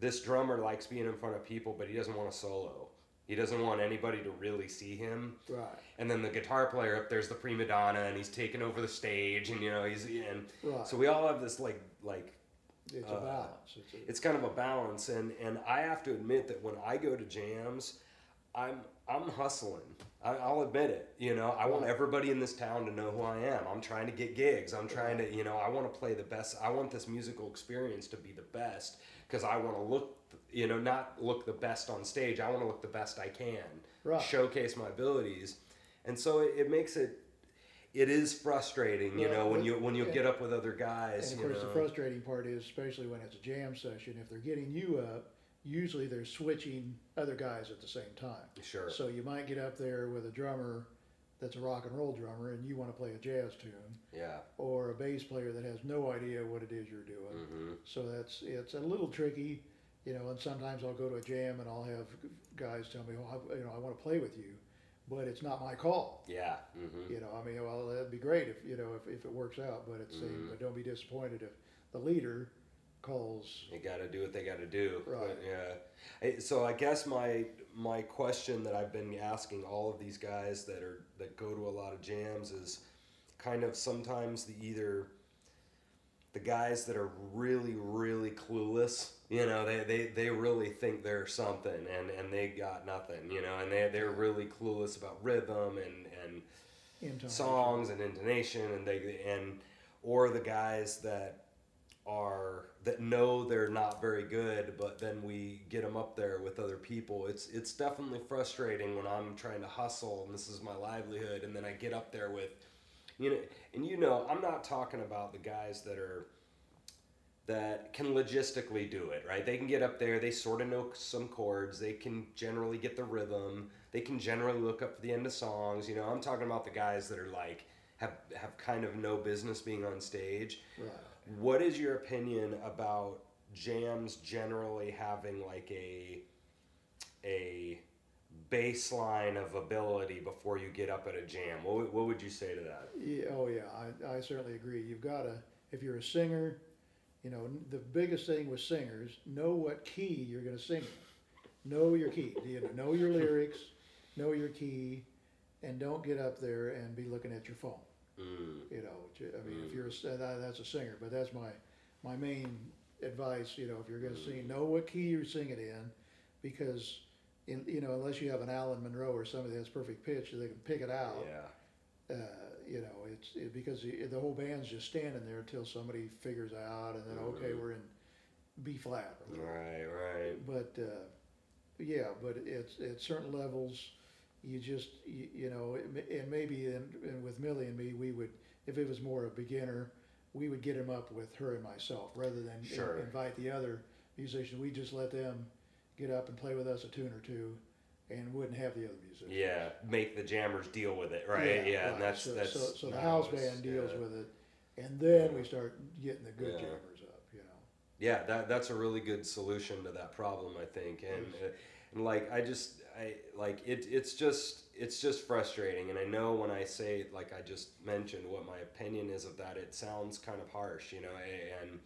Speaker 1: this drummer likes being in front of people, but he doesn't want a solo. He doesn't want anybody to really see him.
Speaker 2: Right.
Speaker 1: And then the guitar player up there's the prima donna, and he's taking over the stage, and you know he's and
Speaker 2: Right.
Speaker 1: so we all have this like like
Speaker 2: It's a
Speaker 1: Uh,
Speaker 2: balance. It's a,
Speaker 1: it's kind of a balance, and and I have to admit that when I go to jams, I'm I'm hustling. I, I'll admit it. You know, I want everybody in this town to know who I am. I'm trying to get gigs. I'm trying to, you know, I want to play the best. I want this musical experience to be the best because I want to look, you know, not look the best on stage. I want to look the best I can.
Speaker 2: Right.
Speaker 1: Showcase my abilities, and so it, it makes it. It is frustrating, you
Speaker 2: Well,
Speaker 1: know, when you when you get up with other guys.
Speaker 2: and of course,
Speaker 1: know.
Speaker 2: the frustrating part is, especially when it's a jam session, if they're getting you up, usually they're switching other guys at the same time.
Speaker 1: Sure.
Speaker 2: So you might get up there with a drummer that's a rock and roll drummer, and you want to play a jazz tune,
Speaker 1: yeah.
Speaker 2: or a bass player that has no idea what it is you're doing.
Speaker 1: hmm
Speaker 2: So that's it's a little tricky, you know. And sometimes I'll go to a jam and I'll have guys tell me, "Oh, I, you know, I want to play with you," but it's not my call.
Speaker 1: Yeah. hmm
Speaker 2: You know, I mean, well, that'd be great if you know if, if it works out, but it's
Speaker 1: Mhm.
Speaker 2: but don't be disappointed if the leader calls.
Speaker 1: They got to do what they got to do.
Speaker 2: Right.
Speaker 1: But, yeah. So I guess my my question that I've been asking all of these guys that are that go to a lot of jams is kind of sometimes the either the guys that are really really clueless you know they, they, they really think they're something and, and they got nothing you know and they, they're really clueless about rhythm and, and
Speaker 2: Intonation.
Speaker 1: songs and intonation and they and or the guys that are that know they're not very good but then we get them up there with other people it's it's definitely frustrating when i'm trying to hustle and this is my livelihood and then i get up there with you know and you know i'm not talking about the guys that are that can logistically do it right? They can get up there they sort of know some chords they can generally get the rhythm they can generally look up for the end of songs you know? I'm talking about the guys that are like have have kind of no business being on stage.
Speaker 2: Right.
Speaker 1: what is your opinion about jams generally having like a a baseline of ability before you get up at a jam? What, would- what would you say to that?
Speaker 2: Yeah, oh yeah, I, I certainly agree. You've got to, if you're a singer, you know, the biggest thing with singers, know what key you're going to sing. Know your key. You know, know your *laughs* lyrics, know your key, and don't get up there and be looking at your phone.
Speaker 1: Mm,
Speaker 2: You know, I mean, if you're a, that's a singer, but that's my my main advice. You know, if you're going to sing, know what key you're singing in, because in you know, unless you have an Alan Monroe or somebody that's perfect pitch, they can pick it out
Speaker 1: yeah.
Speaker 2: uh, you know, it's it, because the, the whole band's just standing there until somebody figures out, and then okay,
Speaker 1: Mhm.
Speaker 2: we're in B flat.
Speaker 1: Right, right.
Speaker 2: But uh, yeah, but it's at certain levels, you just you, you know, it, and maybe in, and with Millie and me, we would if it was more a beginner, we would get him up with her and myself rather than
Speaker 1: Sure.
Speaker 2: invite the other musicians. We just let them get up and play with us a tune or two, and wouldn't have the other musicians.
Speaker 1: Yeah, make the jammers deal with it, right? Yeah,
Speaker 2: right.
Speaker 1: and that's
Speaker 2: so,
Speaker 1: that's.
Speaker 2: so, so the house
Speaker 1: always-
Speaker 2: band deals
Speaker 1: yeah.
Speaker 2: with it, and then
Speaker 1: Yeah.
Speaker 2: we start getting the good
Speaker 1: Yeah.
Speaker 2: jammers up. You know,
Speaker 1: Yeah, that that's a really good solution to that problem, I think. And uh, and like I just I like it it's just it's just frustrating and I know when I say like I just mentioned what my opinion is of that it sounds kind of harsh, you know, and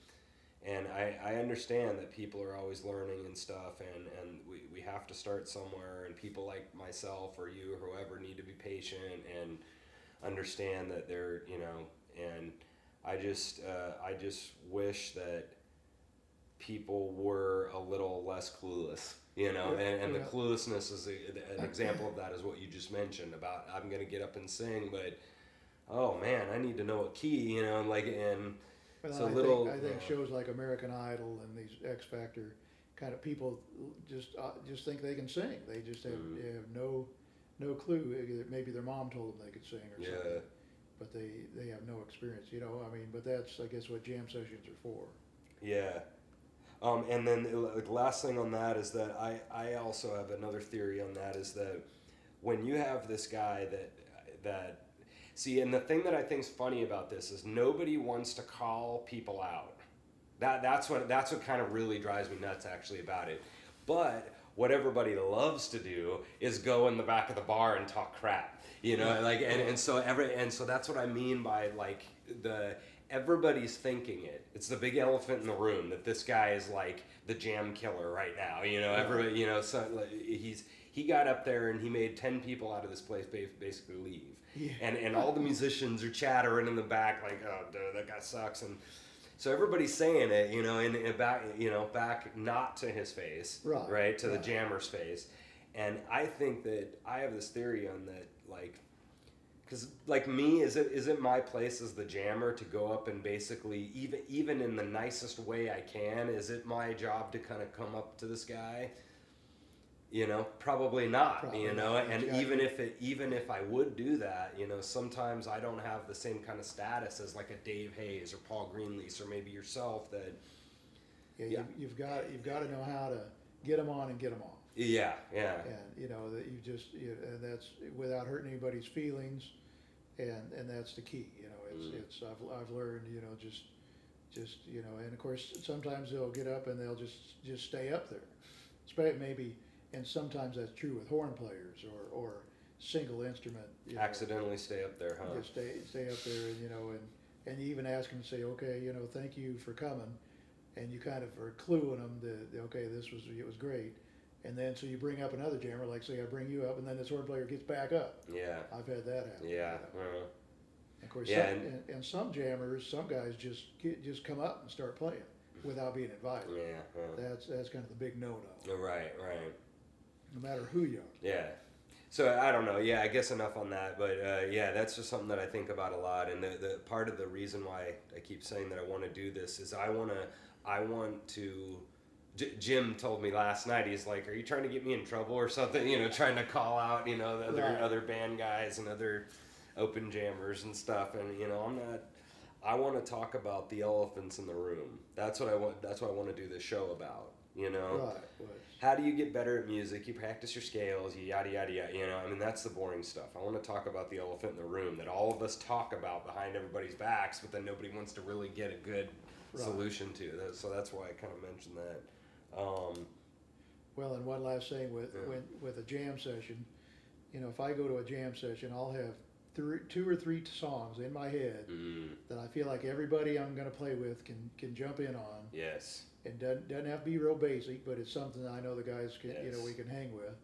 Speaker 1: and I, I understand that people are always learning and stuff and, and we, we have to start somewhere and people like myself or you or whoever need to be patient and understand that they're you know and I just uh, I just wish that people were a little less clueless you know? And, and the cluelessness is a, an example of that is what you just mentioned about i'm gonna get up and sing but oh man i need to know a key you know and like and
Speaker 2: Well,
Speaker 1: So
Speaker 2: I
Speaker 1: little,
Speaker 2: think, I think shows like American Idol and these X Factor kind of people just uh, just think they can sing. They just have,
Speaker 1: Mhm.
Speaker 2: they have no no clue. Maybe their mom told them they could sing or
Speaker 1: Yeah.
Speaker 2: something, but they they have no experience. You know, I mean, but that's I guess what jam sessions are for.
Speaker 1: yeah um, and then uh, the last thing on that is that I, I also have another theory on that is that when you have this guy that that see and the thing that I think is funny about this is nobody wants to call people out That that's what that's what kind of really drives me nuts actually about it. But what everybody loves to do is go in the back of the bar and talk crap. You know, like and, and so every and so that's what I mean by like the everybody's thinking it. It's the big elephant in the room that this guy is like the jam killer right now. You know, everybody you know so like, he's he got up there and he made 10 people out of this place basically leave.
Speaker 2: Yeah.
Speaker 1: And and all the musicians are chattering in the back like, "Oh, dude, that guy sucks." And so everybody's saying it, you know, and, and back, you know, back not to his face,
Speaker 2: Right,
Speaker 1: to the jammer's face, and I think that I have this theory on that, like, because like me, is it is it my place as the jammer to go up and basically even even in the nicest way I can, is it my job to kind of come up to this guy? You know, probably not.
Speaker 2: Probably
Speaker 1: you know,
Speaker 2: not.
Speaker 1: and
Speaker 2: It's
Speaker 1: even
Speaker 2: be-
Speaker 1: if it even if I would do that, you know, sometimes I don't have the same kind of status as like a Dave Hayes or Paul Greenlease or maybe yourself. That
Speaker 2: Yeah,
Speaker 1: Yeah.
Speaker 2: You've, you've got you've got to know how to get them on and get them off.
Speaker 1: yeah, yeah,
Speaker 2: and you know that you just you, and that's without hurting anybody's feelings and and that's the key you know it's
Speaker 1: Mm.
Speaker 2: it's I've, I've learned you know just just you know and of course sometimes they'll get up and they'll just just stay up there Spa- maybe and sometimes that's true with horn players or or single instrument you know,
Speaker 1: accidentally stay up there, huh?
Speaker 2: just stay stay up there and you know and and you even ask them to say okay you know thank you for coming. And you kind of are cluing them that okay this was it was great. And then so you bring up another jammer like say I bring you up and then this horn player gets back up.
Speaker 1: Yeah,
Speaker 2: I've had that happen.
Speaker 1: Yeah,
Speaker 2: you know.
Speaker 1: uh,
Speaker 2: of course
Speaker 1: Yeah,
Speaker 2: some,
Speaker 1: and-
Speaker 2: and, and some jammers some guys just get, just come up and start playing without being invited
Speaker 1: yeah, uh,
Speaker 2: that's that's kind of the big no no
Speaker 1: right, right.
Speaker 2: No matter who you are
Speaker 1: Yeah. So I don't know. Yeah, I guess enough on that. But uh, yeah, that's just something that I think about a lot. And the, the part of the reason why I keep saying that I want to do this is I want to. I want to. J- Jim told me last night. He's like, "Are you trying to get me in trouble or something? *laughs* You know, trying to call out, you know, the other
Speaker 2: Right.
Speaker 1: other band guys and other open jammers and stuff." And you know, I'm not. I want to talk about the elephants in the room. That's what I want. That's what I want to do this show about. You know
Speaker 2: right but
Speaker 1: how do you get better at music? You practice your scales, you yada yada yada. You know, I mean that's the boring stuff. I want to talk about the elephant in the room that all of us talk about behind everybody's backs, but then nobody wants to really get a good
Speaker 2: Right.
Speaker 1: solution to. That- So that's why I kind of mentioned that. Um,
Speaker 2: Well, and one last thing with
Speaker 1: Yeah.
Speaker 2: when, with a jam session, you know, if I go to a jam session, I'll have three, two or three songs in my head
Speaker 1: mm,
Speaker 2: that I feel like everybody I'm going to play with can can jump in on.
Speaker 1: yes.
Speaker 2: It doesn't, doesn't have to be real basic, but it's something I know the guys can, you know, we can hang with.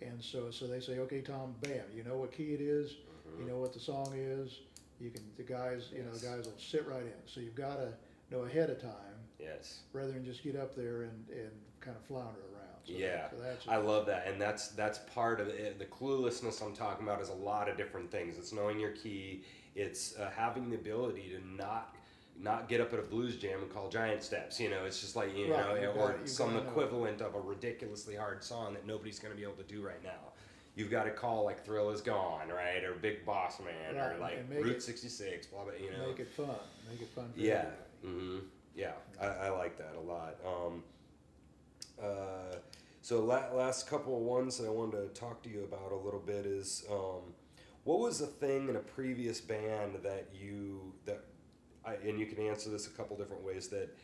Speaker 2: And so, so they say, okay, Tom, bam, you know what key it is, you
Speaker 1: Mhm.
Speaker 2: know what the song is. You can, the guys, you know, the guys will sit right in. So you've got to know ahead of time
Speaker 1: Yes.
Speaker 2: rather than just get up there and, and kind of flounder around. So
Speaker 1: Yeah.
Speaker 2: so that's
Speaker 1: I love that, and that's that's part of it. The cluelessness I'm talking about is a lot of different things. It's knowing your key. It's uh, having the ability to not not get up at a blues jam and call giant steps. You know, it's just like you
Speaker 2: Right,
Speaker 1: know,
Speaker 2: you've
Speaker 1: or
Speaker 2: gotta-
Speaker 1: some equivalent of a ridiculously hard song that nobody's going to be able to do right now. You've got to call like "Thrill Is Gone," right, or "Big Boss Man,"
Speaker 2: Right,
Speaker 1: or like "Route
Speaker 2: it-
Speaker 1: 66," blah blah. You know,
Speaker 2: Make it fun. Make it fun for
Speaker 1: yeah.
Speaker 2: everybody.
Speaker 1: hmm Yeah, I, I like that a lot. Um, uh, so la- last couple of ones that I wanted to talk to you about a little bit is um, what was the thing in a previous band that you that I, and you can answer this a couple different ways that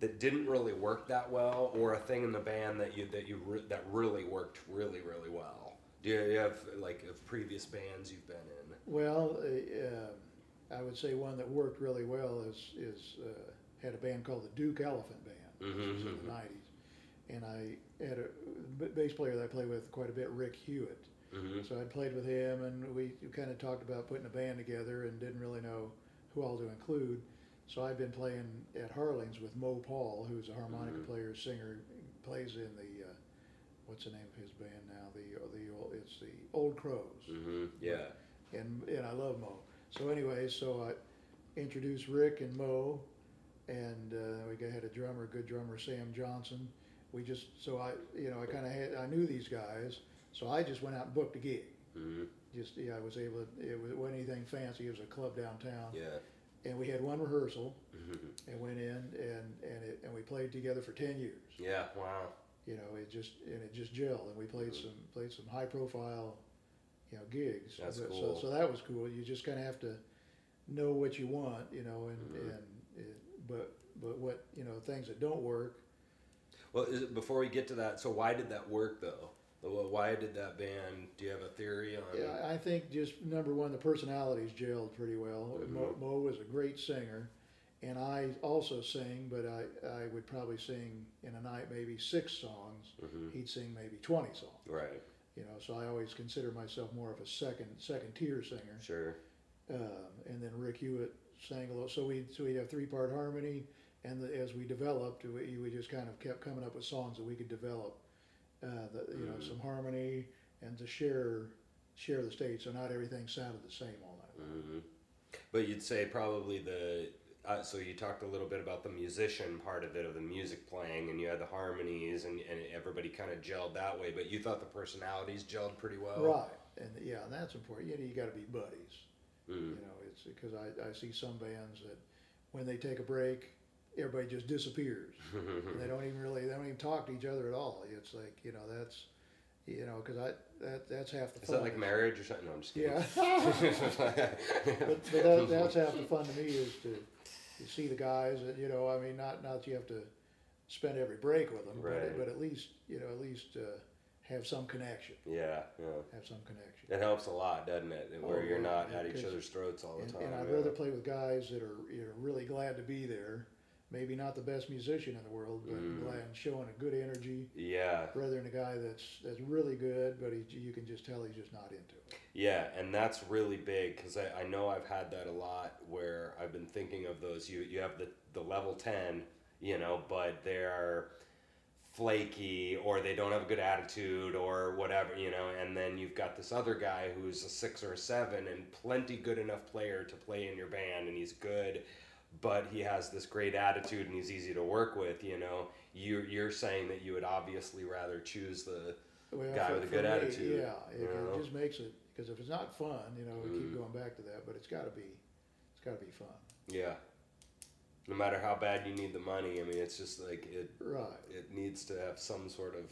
Speaker 1: that didn't really work that well, or a thing in the band that you that you re- that really worked really really well. Do you, have like of previous bands you've been in?
Speaker 2: Well, uh, I would say one that worked really well is is uh, had a band called the Duke Elephant Band. This was in the '90s, and I had a bass player that I played with quite a bit, Rick Hewitt.
Speaker 1: hmm
Speaker 2: So I played with him, and we kind of talked about putting a band together, and didn't really know who all to include. So I've been playing at Harling's with Mo Paul, who's a harmonica
Speaker 1: Mhm.
Speaker 2: player, singer, plays in the uh, what's the name of his band now? The the old, it's the Old Crows,
Speaker 1: hmm Yeah.
Speaker 2: and and I love Mo. So anyway, so I introduced Rick and Mo, and uh, we got, had a drummer, good drummer, Sam Johnson. We just so I you know I kind of had I knew these guys, so I just went out and booked a gig
Speaker 1: hmm
Speaker 2: just yeah, I was able. To, it was- wasn't anything fancy. It was a club downtown,
Speaker 1: Yeah.
Speaker 2: and we had one rehearsal
Speaker 1: hmm
Speaker 2: and went in and and it, and we played together for ten years.
Speaker 1: Yeah. Wow.
Speaker 2: You know, it just and it just gelled, and we played
Speaker 1: Mhm.
Speaker 2: some played some high profile, you know, gigs.
Speaker 1: That's
Speaker 2: But-
Speaker 1: cool.
Speaker 2: So so that was cool. You just kind of have to know what you want, you know, and
Speaker 1: Mhm.
Speaker 2: and it, but but what you know things that don't work.
Speaker 1: Well, is it, before we get to that, so why did that work though? Well, Why did that band? Do you have a theory on?
Speaker 2: Yeah, I think just number one, the personalities gelled pretty well. Mo,
Speaker 1: Mhm.
Speaker 2: Mo was a great singer, and I also sing, but I, I would probably sing in a night maybe six songs.
Speaker 1: hmm
Speaker 2: He'd sing maybe twenty songs.
Speaker 1: Right.
Speaker 2: You know, so I always consider myself more of a second second tier singer.
Speaker 1: Sure.
Speaker 2: Um, and then Rick Hewitt sang a little. So we so we'd have three part harmony, and the, as we developed, we, we just kind of kept coming up with songs that we could develop. Uh, the, you know, some harmony and to share share the stage, so not everything sounded the same all night. long.
Speaker 1: hmm But you'd say probably the. Uh, so you talked a little bit about the musician part of it, of the music playing, and you had the harmonies, and, and everybody kind of gelled that way. But you thought the personalities gelled pretty well.
Speaker 2: Right, and yeah, and that's important. You know, you got to be buddies.
Speaker 1: Mm.
Speaker 2: You know, it's because I, I see some bands that when they take a break, everybody just disappears. *laughs* they don't even really they don't even talk to each other at all. It's like you know that's you know because I that that's half the
Speaker 1: Is
Speaker 2: fun.
Speaker 1: that like marriage or something? No, I'm just kidding.
Speaker 2: Yeah, *laughs* but, but that, that's half the fun to me is to, to see the guys. That, you know, I mean, not not that you have to spend every break with them,
Speaker 1: Right.
Speaker 2: but, but at least you know at least uh, have some connection.
Speaker 1: yeah, yeah.
Speaker 2: Have some connection.
Speaker 1: It helps a lot, doesn't it? Where
Speaker 2: Oh,
Speaker 1: you're not at each other's throats all the
Speaker 2: And,
Speaker 1: time.
Speaker 2: and I'd
Speaker 1: yeah.
Speaker 2: rather play with guys that are you know, really glad to be there. Maybe not the best musician in the world, but
Speaker 1: Mm.
Speaker 2: glad and showing a good energy.
Speaker 1: Yeah,
Speaker 2: rather than a guy that's that's really good, but he, you can just tell he's just not into it.
Speaker 1: yeah, and that's really big because I, I know I've had that a lot where I've been thinking of those. You you have the the level ten, you know, but they're flaky or they don't have a good attitude or whatever, you know, and then you've got this other guy who's a six or a seven and plenty good enough player to play in your band and he's good, but he has this great attitude and he's easy to work with, you know. You're, you're saying that you would obviously rather choose the
Speaker 2: Well,
Speaker 1: Guy with a good attitude,
Speaker 2: yeah, it,
Speaker 1: you
Speaker 2: it just makes it because if it's not fun, you know, we keep
Speaker 1: Mm.
Speaker 2: going back to that, but it's got to be, it's got to be fun,
Speaker 1: Yeah. No matter how bad you need the money, I mean, it's just like it.
Speaker 2: right?
Speaker 1: It needs to have some sort of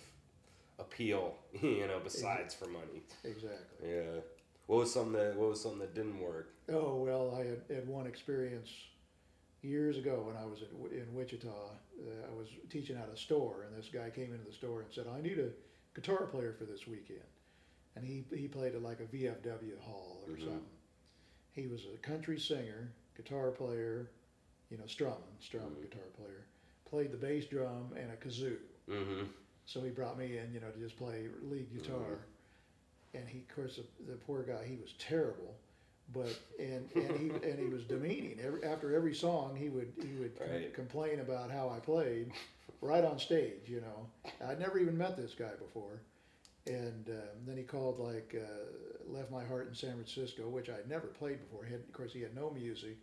Speaker 1: appeal, *laughs* you know, besides for money.
Speaker 2: Exactly.
Speaker 1: Yeah. What was something that What was something that didn't work?
Speaker 2: Oh well, I had, had one experience years ago when I was in, in Wichita. Uh, I was teaching at a store, and this guy came into the store and said, "I need a guitar player for this weekend." And he he played at like a VFW hall or
Speaker 1: Mhm.
Speaker 2: something. He was a country singer, guitar player, you know, strumming, strumming
Speaker 1: Mhm.
Speaker 2: guitar player. Played the bass drum and a kazoo.
Speaker 1: Mm-hmm.
Speaker 2: So he brought me in, you know, to just play lead guitar. And he, of course, the, the poor guy, he was terrible, but and and he *laughs* and he was demeaning. Every, after every song, he would he would com-
Speaker 1: Right.
Speaker 2: complain about how I played, right on stage. You know, I'd never even met this guy before, and um, then he called like uh, "Left My Heart in San Francisco," which I'd never played before. He had, of course, he had no music,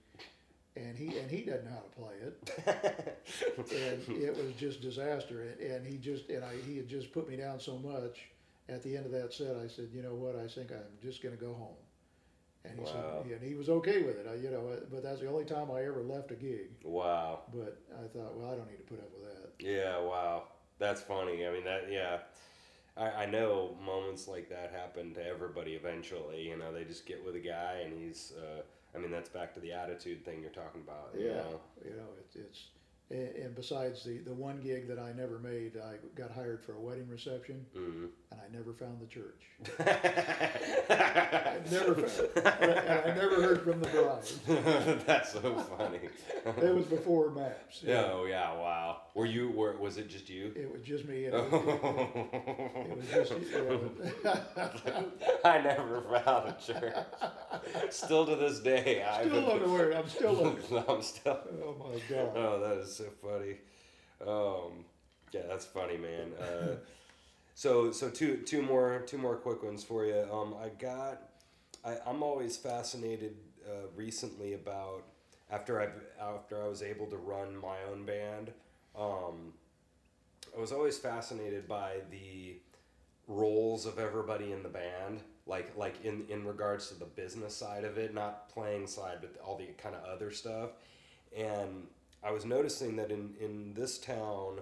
Speaker 2: and he and he doesn't know how to play it *laughs* and it was just disaster. And, and he just and I he had just put me down so much. At the end of that set, I said, you know what? I think I'm just going to go home. And he
Speaker 1: Wow.
Speaker 2: said, and he was okay with it. I, you know, but that's the only time I ever left a gig.
Speaker 1: wow.
Speaker 2: But I thought, well, I don't need to put up with that.
Speaker 1: Yeah. Wow. That's funny. I mean, that. Yeah. I, I know moments like that happen to everybody eventually. You know, they just get with a guy and he's. Uh, I mean, that's back to the attitude thing you're talking about. You
Speaker 2: Yeah,
Speaker 1: know?
Speaker 2: you know, it, it's and, and besides the the one gig that I never made, I got hired for a wedding reception,
Speaker 1: Mm.
Speaker 2: and I never found the church. *laughs*
Speaker 1: I
Speaker 2: never, and I never heard from the bride. *laughs*
Speaker 1: That's so funny.
Speaker 2: It was before maps.
Speaker 1: Yeah, oh yeah, wow. Were you? Were was it just you?
Speaker 2: It was just me. And it, was, it was just. *laughs*
Speaker 1: I never found a church. Still to this day,
Speaker 2: Still the word. I'm still.
Speaker 1: I'm still.
Speaker 2: Oh my god.
Speaker 1: Oh, that is so funny. Um, yeah, that's funny, man. Uh, *laughs* so, so two, two more, two more quick ones for you. Um, I got, I, I'm always fascinated uh, recently about after I after I was able to run my own band. Um, I was always fascinated by the roles of everybody in the band like like in in regards to the business side of it not playing side but all the kind of other stuff and i was noticing that in in this town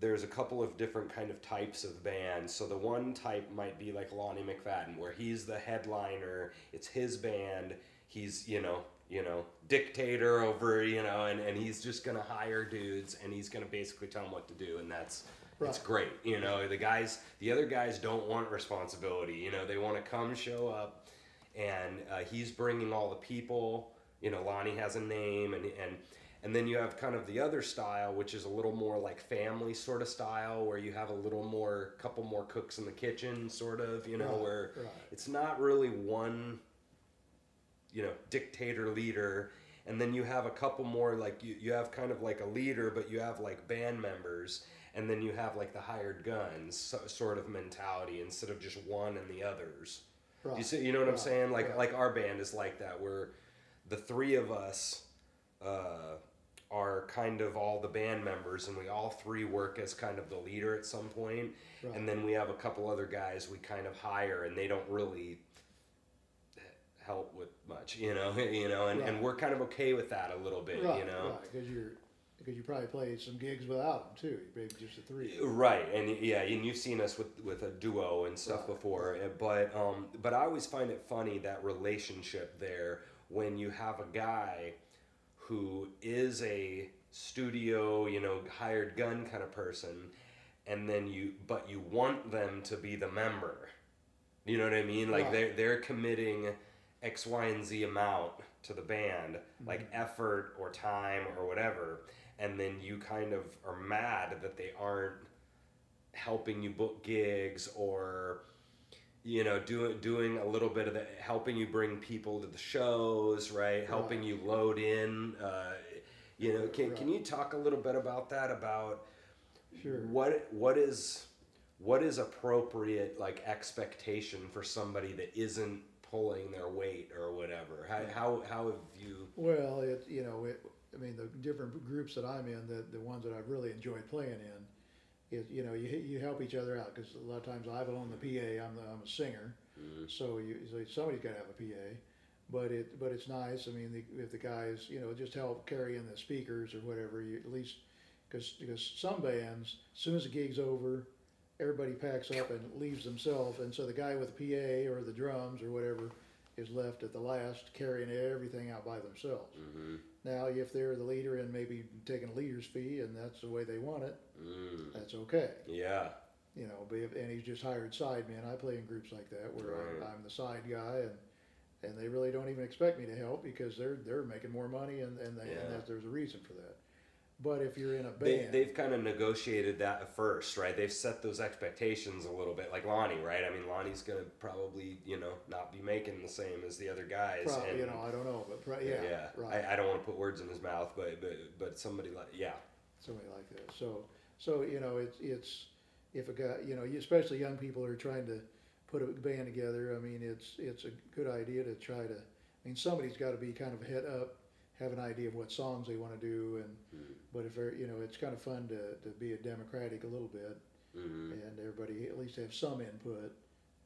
Speaker 1: there's a couple of different kind of types of bands so the one type might be like lonnie mcfadden where he's the headliner it's his band he's you know you know dictator over you know and, and he's just gonna hire dudes and he's gonna basically tell them what to do and that's it's great. You know, the guys, the other guys don't want responsibility. You know, they want to come show up, and uh, he's bringing all the people. You know, Lonnie has a name, and and and then you have kind of the other style, which is a little more like family sort of style, where you have a little more, couple more cooks in the kitchen, sort of. You know,
Speaker 2: Right,
Speaker 1: where
Speaker 2: right.
Speaker 1: it's not really one you know dictator leader and then you have a couple more like you, you have kind of like a leader but you have like band members and then you have like the hired guns so, sort of mentality instead of just one and the others you
Speaker 2: Right,
Speaker 1: see you know what i'm saying like like our band is like that where the three of us uh, kind of all the band members and we all three work as kind of the leader at some point
Speaker 2: Right.
Speaker 1: and then we have a couple other guys we kind of hire and they don't really help with much you know *laughs* you know and, and we're kind of okay with that a little bit
Speaker 2: right,
Speaker 1: you know
Speaker 2: right, because you're because you probably played some gigs without them too. Maybe just the three.
Speaker 1: Right, and yeah, and you've seen us with with a duo and stuff
Speaker 2: Right,
Speaker 1: before, uh, but um, but I always find it funny that relationship there when you have a guy who is a studio, you know, hired gun kind of person, and then you but you want them to be the member. You know what I mean? Like
Speaker 2: Right.
Speaker 1: they're they're committing X, Y, and Z amount to the band, like
Speaker 2: Mm-hmm.
Speaker 1: effort or time or whatever, and then you kind of are mad that they aren't helping you book gigs or you know doing doing a little bit of the helping you bring people to the shows right helping you load in uh, you know can, can you talk a little bit about that about
Speaker 2: Sure.
Speaker 1: what what is what is appropriate like expectation for somebody that isn't pulling their weight or whatever how how, how have you
Speaker 2: Well, it you know it. I mean, the different groups that I'm in, the the ones that I've really enjoyed playing in, is you know you you help each other out because a lot of times I've owned the PA. I'm the, I'm a singer, mm-hmm. so you so somebody's got to have a PA. But it but it's nice. I mean, the, if the guys you know just help carry in the speakers or whatever, you at least because because some bands, as soon as the gig's over, everybody packs up and leaves themselves, and so the guy with the PA or the drums or whatever is left at the last carrying everything out by themselves. Now, if they're the leader and maybe taking a leader's fee and that's the way they want it,
Speaker 1: mm,
Speaker 2: that's okay.
Speaker 1: yeah
Speaker 2: You know, and he's just hired sideman. I play in groups like that where
Speaker 1: Right.
Speaker 2: I'm, I'm the side guy and and they really don't even expect me to help because they're they're making more money and and, they,
Speaker 1: Yeah.
Speaker 2: and that, there's a reason for that. But if you're in a
Speaker 1: they,
Speaker 2: band,
Speaker 1: they've kind of negotiated that at first, right? They've set those expectations a little bit, like Lonnie, right? I mean, Lonnie's gonna probably, you know, not be making the same as the other guys.
Speaker 2: probably,
Speaker 1: and,
Speaker 2: you know, I don't know, but pro- yeah,
Speaker 1: yeah.
Speaker 2: right.
Speaker 1: I, I don't want to put words in his mouth, but but but somebody like, yeah,
Speaker 2: somebody like that. So, so you know, it's it's if a guy, you know, especially young people are trying to put a band together. I mean, it's it's a good idea to try to. I mean, somebody's got to be kind of head up, have an idea of what songs they want to do, and but if you know, it's kind of fun to to be a democratic a little bit,
Speaker 1: hmm
Speaker 2: and everybody at least have some input,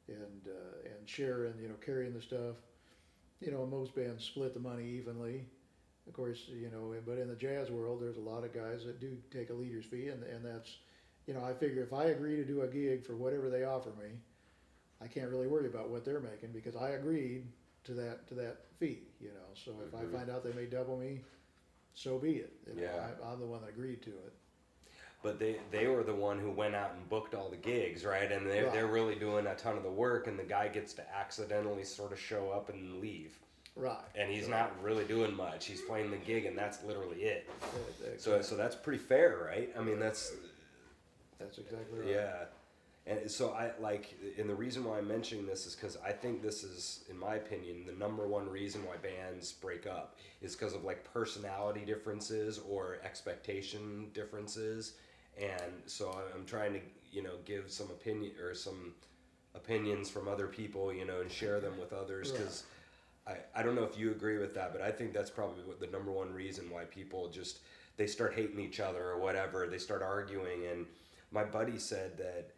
Speaker 2: and uh, and sharing, you know, carrying the stuff. You know, most bands split the money evenly. Of course, you know, but in the jazz world, there's a lot of guys that do take a leader's fee, and, and that's, you know, I figure if I agree to do a gig for whatever they offer me, I can't really worry about what they're making because I agreed to that to that fee, you know. So if
Speaker 1: Mhm.
Speaker 2: I find out they may double me, so be it. You know,
Speaker 1: Yeah.
Speaker 2: I, I'm the one that agreed to it.
Speaker 1: but they they were the one who went out and booked all the gigs, right? And they they're
Speaker 2: Right.
Speaker 1: really doing a ton of the work, and the guy gets to accidentally sort of show up and leave,
Speaker 2: Right.
Speaker 1: and he's not really doing much. He's playing the gig, and that's literally it.
Speaker 2: That- that-
Speaker 1: So so that's pretty fair, right? I mean, that's
Speaker 2: That's exactly right.
Speaker 1: yeah. And so I like, and the reason why I'm mentioning this is because I think this is, in my opinion, the number one reason why bands break up is because of like personality differences or expectation differences. And so I'm trying to, you know, give some opinion or some opinions from other people, you know, and share them with others because. I, I don't know if you agree with that, but I think that's probably what the number one reason why people just they start hating each other or whatever. They start arguing, and my buddy said that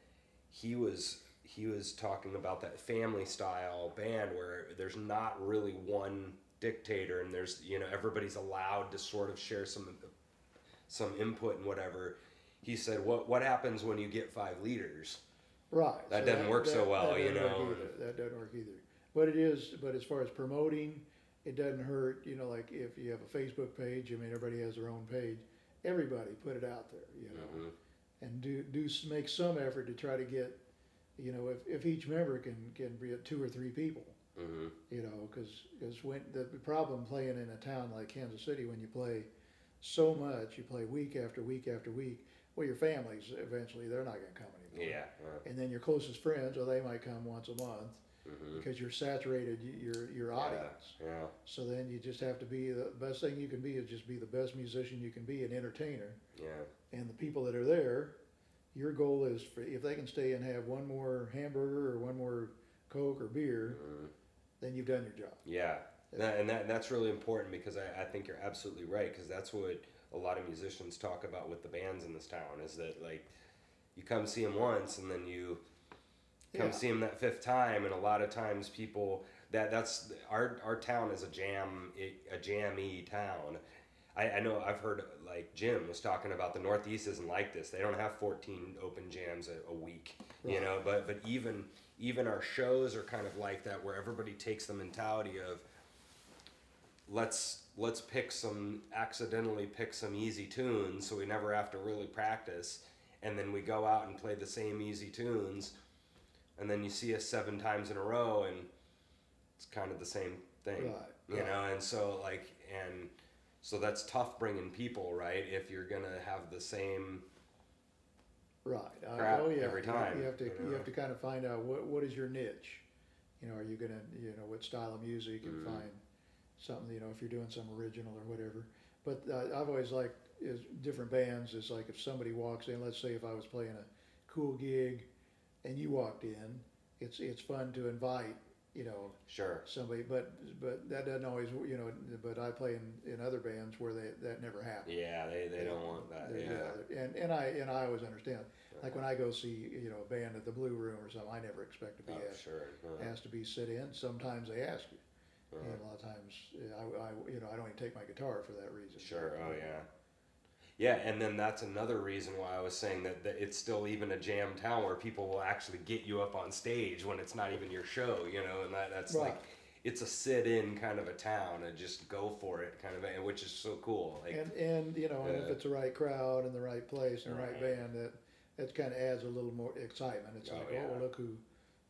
Speaker 1: he was he was talking about that family style band where there's not really one dictator, and there's you know everybody's allowed to sort of share some some input and whatever. He said, "What what happens when you get five leaders?"
Speaker 2: Right.
Speaker 1: That doesn't work so well,
Speaker 2: that
Speaker 1: you know.
Speaker 2: That doesn't work either. But it is, but as far as promoting, it doesn't hurt, you know, like if you have a Facebook page, I mean, everybody has their own page. Everybody put it out there, you know,
Speaker 1: Mhm.
Speaker 2: And do, do make some effort to try to get, you know, if, if each member can, can be at two or three people,
Speaker 1: Mhm.
Speaker 2: you know, because because when, the problem playing in a town like Kansas City, when you play so much, you play week after week after week, well, your families eventually, they're not gonna come anymore.
Speaker 1: Yeah. uh,
Speaker 2: And then your closest friends, well, they might come once a month
Speaker 1: mhm.
Speaker 2: because you're saturated your your audience.
Speaker 1: Yeah.
Speaker 2: So then you just have to be the best thing you can be is just be the best musician you can be, an entertainer.
Speaker 1: Yeah.
Speaker 2: And the people that are there, your goal is for if they can stay and have one more hamburger or one more coke or beer,
Speaker 1: Mhm.
Speaker 2: then you've done your job.
Speaker 1: Yeah, That- and that, that's really important because I, I think you're absolutely right because that's what a lot of musicians talk about with the bands in this town is that like you come see them once and then you come
Speaker 2: Yeah.
Speaker 1: see him that fifth time and a lot of times people that that's our our town is a jam a jammy town. I, I know I've heard like Jim was talking about the Northeast isn't like this. They don't have 14 open jams a, a week, you know. But but even even our shows are kind of like that, where everybody takes the mentality of let's let's pick some accidentally pick some easy tunes so we never have to really practice and then we go out and play the same easy tunes and then you see us seven times in a row and it's kind of the same thing
Speaker 2: Right,
Speaker 1: you
Speaker 2: right.
Speaker 1: know and so like and so that's tough bringing people right if you're gonna have the same
Speaker 2: Right. I-
Speaker 1: Crap
Speaker 2: oh yeah.
Speaker 1: every
Speaker 2: You-
Speaker 1: time,
Speaker 2: You have to
Speaker 1: you
Speaker 2: you have to kind of find out what what is your niche. You know, are you gonna you know what style of music and
Speaker 1: Mhm.
Speaker 2: find something you know if you're doing some original or whatever. But uh, I've always liked is different bands. Is like if somebody walks in. Let's say if I was playing a cool gig, and you walked in, it's it's fun to invite you know
Speaker 1: sure
Speaker 2: somebody. But but that doesn't always you know. But I play in, in other bands where they that never happens.
Speaker 1: yeah they, they don't want that
Speaker 2: They-
Speaker 1: yeah
Speaker 2: And, and I, and I always understand, like when I go see, you know, a band at the Blue Room or something, I never expect to be
Speaker 1: oh,
Speaker 2: asked,
Speaker 1: sure Uh,
Speaker 2: asked to be sit in, sometimes they ask you. And a lot of times, I, I, you know, I don't even take my guitar for that reason.
Speaker 1: Sure. Oh yeah. Yeah, and then that's another reason why I was saying that, that it's still even a jam town where people will actually get you up on stage when it's not even your show, you know, and that, that's like it's a sit-in kind of a town and just go for it kind of, and which is so cool. Like,
Speaker 2: And, and, you know, and if it's the right crowd and the right place and the right
Speaker 1: Right.
Speaker 2: band, that, that kind of adds a little more excitement. It's
Speaker 1: Oh,
Speaker 2: like, oh,
Speaker 1: yeah.
Speaker 2: oh, look who,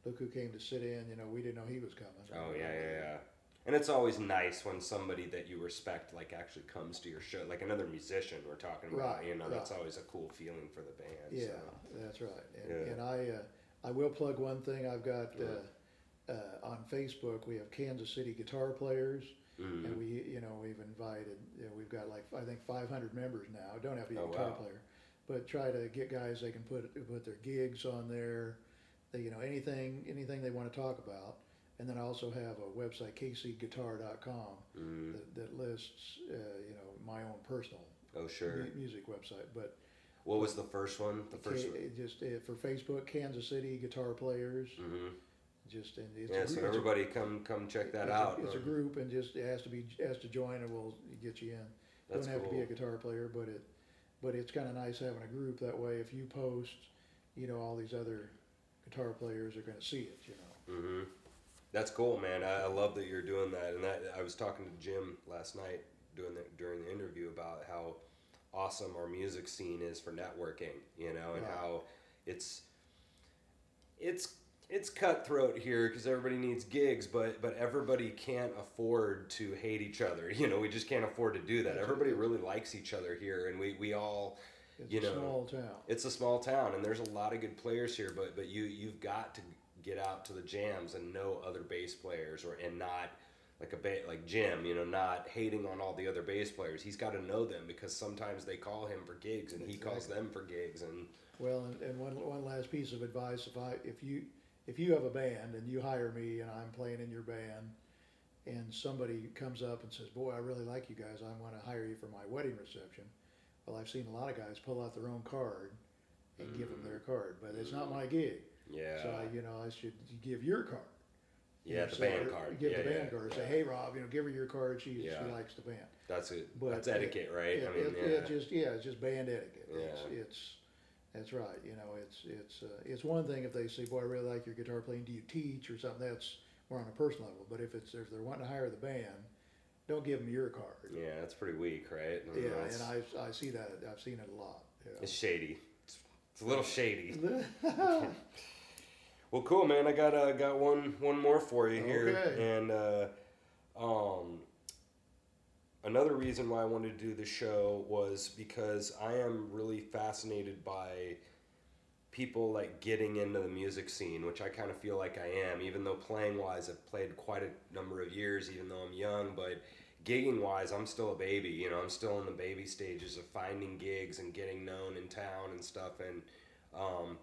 Speaker 2: look who came to sit in, you know, we didn't know he was coming.
Speaker 1: oh yeah, yeah, yeah. And it's always nice when somebody that you respect like actually comes to your show, like another musician we're talking about.
Speaker 2: Right,
Speaker 1: You know, that's always a cool feeling for the band.
Speaker 2: Yeah,
Speaker 1: so.
Speaker 2: that's right. And,
Speaker 1: Yeah.
Speaker 2: and I, uh, I will plug one thing. I've got uh, uh, on Facebook. We have Kansas City guitar players,
Speaker 1: Mhm.
Speaker 2: and we, you know, we've invited. You know, we've got like I think 500 members now. Don't have to be a
Speaker 1: Oh,
Speaker 2: guitar
Speaker 1: wow.
Speaker 2: player, but try to get guys they can put put their gigs on there. They, you know, anything anything they want to talk about. And then I also have a website, kcguitar.com,
Speaker 1: Mhm.
Speaker 2: that, that lists, uh, you know, my own personal
Speaker 1: Oh sure.
Speaker 2: mu- music website. But
Speaker 1: What was the first one? The first
Speaker 2: K-
Speaker 1: one.
Speaker 2: just uh, for Facebook, Kansas City guitar players.
Speaker 1: hmm
Speaker 2: Just and it's
Speaker 1: Yeah,
Speaker 2: a,
Speaker 1: so
Speaker 2: it's a-
Speaker 1: everybody come come check that out.
Speaker 2: A, it's a group, and just it has to be has to join, and we'll get you in.
Speaker 1: That's
Speaker 2: Don't have to be a guitar player, but it but it's kind of nice having a group that way. If you post, you know, all these other guitar players are going to see it. You know.
Speaker 1: hmm That's cool, man. I, I love that you're doing that. And that I was talking to Jim last night doing the, during the interview about how awesome our music scene is for networking, you know, and
Speaker 2: Right.
Speaker 1: how it's it's it's cutthroat here because everybody needs gigs, but but everybody can't afford to hate each other. *laughs* You know, we just can't afford to do that. Everybody really likes each other here, and we we all
Speaker 2: It's
Speaker 1: you
Speaker 2: a
Speaker 1: know,
Speaker 2: small town.
Speaker 1: it's a small town and there's a lot of good players here but but you you've got to get out to the jams and know other bass players or and not like a ba- like Jim you know not hating on all the other bass players. He's got to know them because sometimes they call him for gigs and he calls them for gigs and
Speaker 2: Well, and, and one, one last piece of advice, if I, if you, if you have a band and you hire me and I'm playing in your band and somebody comes up and says, boy, I really like you guys, I wanna hire you for my wedding reception. Well, I've seen a lot of guys pull out their own card and give them mm. their card, but it's not mm. my gig.
Speaker 1: Yeah
Speaker 2: So, you know, I should give your card. You
Speaker 1: yeah
Speaker 2: know,
Speaker 1: the band card
Speaker 2: Give
Speaker 1: yeah,
Speaker 2: the
Speaker 1: yeah,
Speaker 2: band card, say, hey, Rob, you know, give her your card, she, she likes the band.
Speaker 1: that's it
Speaker 2: But
Speaker 1: that's
Speaker 2: it-
Speaker 1: etiquette right
Speaker 2: It,
Speaker 1: I mean
Speaker 2: it,
Speaker 1: yeah
Speaker 2: it just yeah, it's just band etiquette. It's,
Speaker 1: Yeah.
Speaker 2: it's that's right. You know, it's it's uh, it's one thing if they say, "Boy, I really like your guitar playing. Do you teach or something?" That's more on a personal level. But if it's if they're wanting to hire the band, don't give them your card.
Speaker 1: yeah that's pretty weak right I mean,
Speaker 2: Yeah,
Speaker 1: that's-
Speaker 2: and I I see that I've seen it a lot.
Speaker 1: it's shady it's, it's a little shady. *laughs* *laughs* Well, cool, man. I got uh, got one one more for you here,
Speaker 2: Okay.
Speaker 1: and uh, um, another reason why I wanted to do the show was because I am really fascinated by people like getting into the music scene, which I kind of feel like I am. Even though playing wise, I've played quite a number of years, even though I'm young, but gigging wise, I'm still a baby. You know, I'm still in the baby stages of finding gigs and getting known in town and stuff, and um,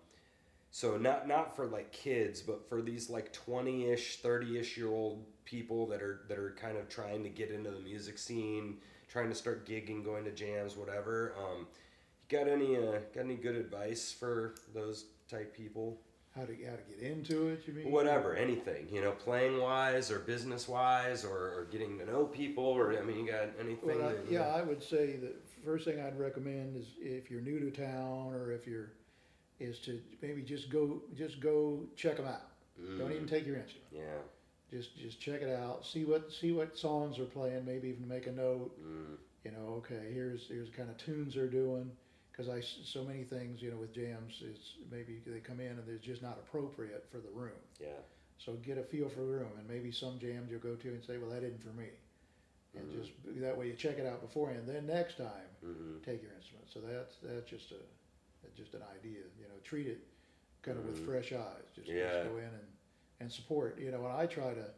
Speaker 1: so not not for like kids, but for these like twenty ish, thirty ish year old people that are that are kind of trying to get into the music scene, trying to start gigging, going to jams, whatever. Um, you got any uh, got any good advice for those type people?
Speaker 2: how to how to get into it? You mean
Speaker 1: Whatever, anything, you know, playing wise or business wise or, or getting to know people or I mean, you got anything?
Speaker 2: Well, I,
Speaker 1: that,
Speaker 2: yeah,
Speaker 1: know-
Speaker 2: I would say the first thing I'd recommend is if you're new to town or if you're, is to maybe just go, just go check them out. Don't even
Speaker 1: Mm,
Speaker 2: take your instrument.
Speaker 1: yeah.
Speaker 2: Just, just check it out. See what, see what songs are playing. Maybe even make a note.
Speaker 1: Mm,
Speaker 2: You know, okay, here's here's the kind of tunes they're doing. Because I so many things, you know, with jams, it's maybe they come in and they're just not appropriate for the room.
Speaker 1: yeah.
Speaker 2: So get a feel for the room, and maybe some jams you'll go to and say, well, that isn't for me. And
Speaker 1: Mhm.
Speaker 2: just that way you check it out beforehand. Then next time,
Speaker 1: hmm
Speaker 2: take your instrument. So that's that's just a just an idea. You know, treat it kind of
Speaker 1: Mhm.
Speaker 2: with fresh eyes. Just,
Speaker 1: Yeah.
Speaker 2: just go in and, and support. You know, and I try to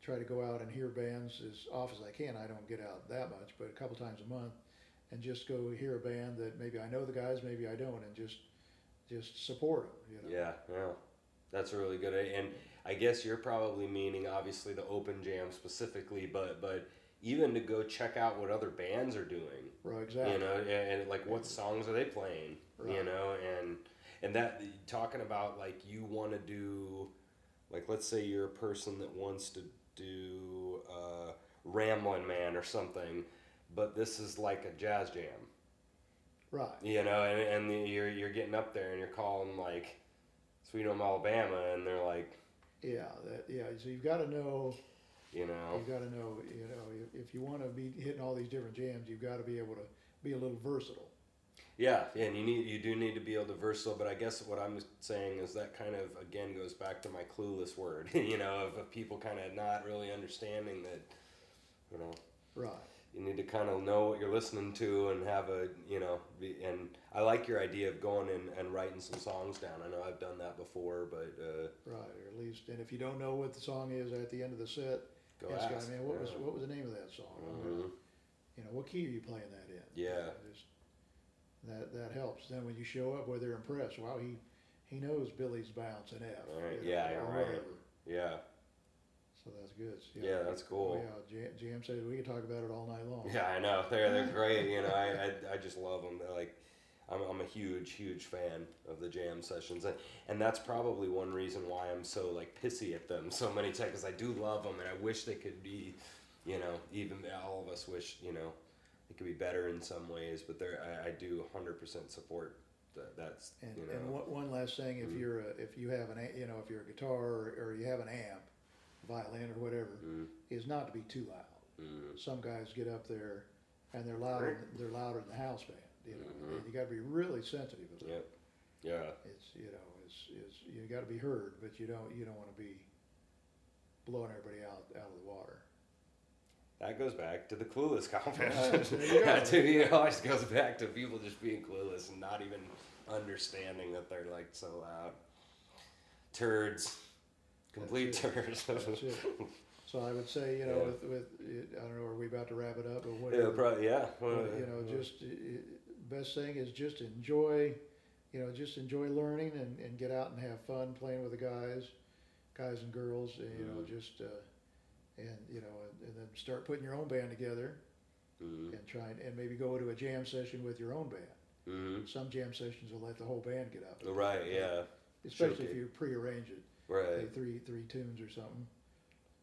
Speaker 2: try to go out and hear bands as often as I can. I don't get out that much, but a couple times a month, and just go hear a band that maybe I know the guys, maybe I don't, and just just support them. You know.
Speaker 1: Yeah, yeah, that's a really good. And I guess you're probably meaning obviously the open jam specifically, but but even to go check out what other bands are doing,
Speaker 2: Right. Exactly.
Speaker 1: you know, and, and like what songs are they playing, you know, and and that talking about like you want to do, like let's say you're a person that wants to do uh, Ramblin' Man or something, but this is like a jazz jam.
Speaker 2: Right.
Speaker 1: You know, and, and you're you're getting up there and you're calling like Sweet Home Alabama, and they're like,
Speaker 2: Yeah. That. Yeah. So you've got to know.
Speaker 1: You know,
Speaker 2: You've got to know. You know, if, if you want to be hitting all these different jams, you've got to be able to be a little versatile.
Speaker 1: yeah, and you need you do need to be able to versatile. But I guess what I'm saying is that kind of again goes back to my clueless word, *laughs* you know, of, of people kind of not really understanding that, you know,
Speaker 2: Right.
Speaker 1: you need to kind of know what you're listening to and have a you know be, and i like your idea of going and, and writing some songs down i know i've done that before but uh,
Speaker 2: Right, or at least, and if you don't know what the song is at the end of the set,
Speaker 1: go
Speaker 2: ask,
Speaker 1: ask
Speaker 2: I mean, what was what was the name of that song?
Speaker 1: Mhm.
Speaker 2: You know, what key are you playing that in?
Speaker 1: Yeah.
Speaker 2: Just- that that helps. Then when you show up, where they're impressed, wow, he he knows Billie's Bounce in F.
Speaker 1: Right,
Speaker 2: you know,
Speaker 1: yeah,
Speaker 2: or
Speaker 1: right.
Speaker 2: whatever.
Speaker 1: yeah
Speaker 2: So that's good.
Speaker 1: Yeah, that's cool.
Speaker 2: Yeah, Jam, Jam says we can talk about it all night long.
Speaker 1: Yeah, I know. They're they're *laughs* great. You know, I, I, I just love them. They're like, I'm, I'm a huge huge fan of the jam sessions, and and that's probably one reason why I'm so like pissy at them so many times because I do love them, and I wish they could be, you know, even all of us wish you know, they could be better in some ways, but they're I, I do 100% support that. That's
Speaker 2: And,
Speaker 1: you know,
Speaker 2: and one, one last thing, if
Speaker 1: Mm.
Speaker 2: you're a, if you have an you know if you're a guitar or, or you have an amp, violin or whatever,
Speaker 1: mm,
Speaker 2: is not to be too loud.
Speaker 1: mm,
Speaker 2: Some guys get up there and they're louder they're louder than the house band. You know,
Speaker 1: Mhm.
Speaker 2: you got to be really sensitive with
Speaker 1: Yep.
Speaker 2: it.
Speaker 1: Yeah.
Speaker 2: It's you know, it's, it's you got to be heard, but you don't you don't want to be blowing everybody out out of the water.
Speaker 1: That goes back to the clueless *laughs* competition.
Speaker 2: there you *laughs*
Speaker 1: yeah, it always goes back to people just being clueless and not even understanding that they're like so loud. Turds. Complete turds.
Speaker 2: So I would say, you know,
Speaker 1: Yeah.
Speaker 2: with, with I don't know, are we about to wrap it up? But
Speaker 1: yeah, probably, yeah.
Speaker 2: Well, you know,
Speaker 1: yeah.
Speaker 2: just i- i- best thing is just enjoy, you know, just enjoy learning and, and get out and have fun playing with the guys, guys and girls. And, you know,
Speaker 1: Mhm.
Speaker 2: just uh, and you know, and, and then start putting your own band together
Speaker 1: Mhm.
Speaker 2: and try and, and maybe go to a jam session with your own band.
Speaker 1: Mhm.
Speaker 2: Some jam sessions will let the whole band get up,
Speaker 1: Right, yeah.
Speaker 2: especially if you pre-arrange it, play
Speaker 1: Right.
Speaker 2: three three tunes or something.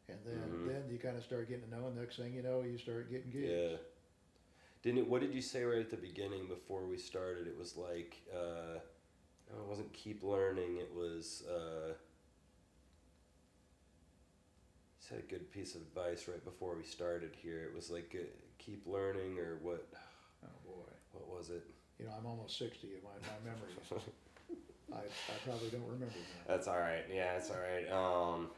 Speaker 2: And then,
Speaker 1: Mhm.
Speaker 2: then you kind of start getting to know, and next thing you know, you start getting gigs.
Speaker 1: Yeah. Didn't it, what did you say right at the beginning before we started? It was like, uh, it wasn't keep learning. It was, uh, you said a good piece of advice right before we started here. It was like, uh, keep learning or what,
Speaker 2: Oh boy.
Speaker 1: what was it?
Speaker 2: You know, I'm almost sixty, and my, my memory, *laughs* I, I probably don't remember that.
Speaker 1: That's all right. Yeah, that's all right. Um,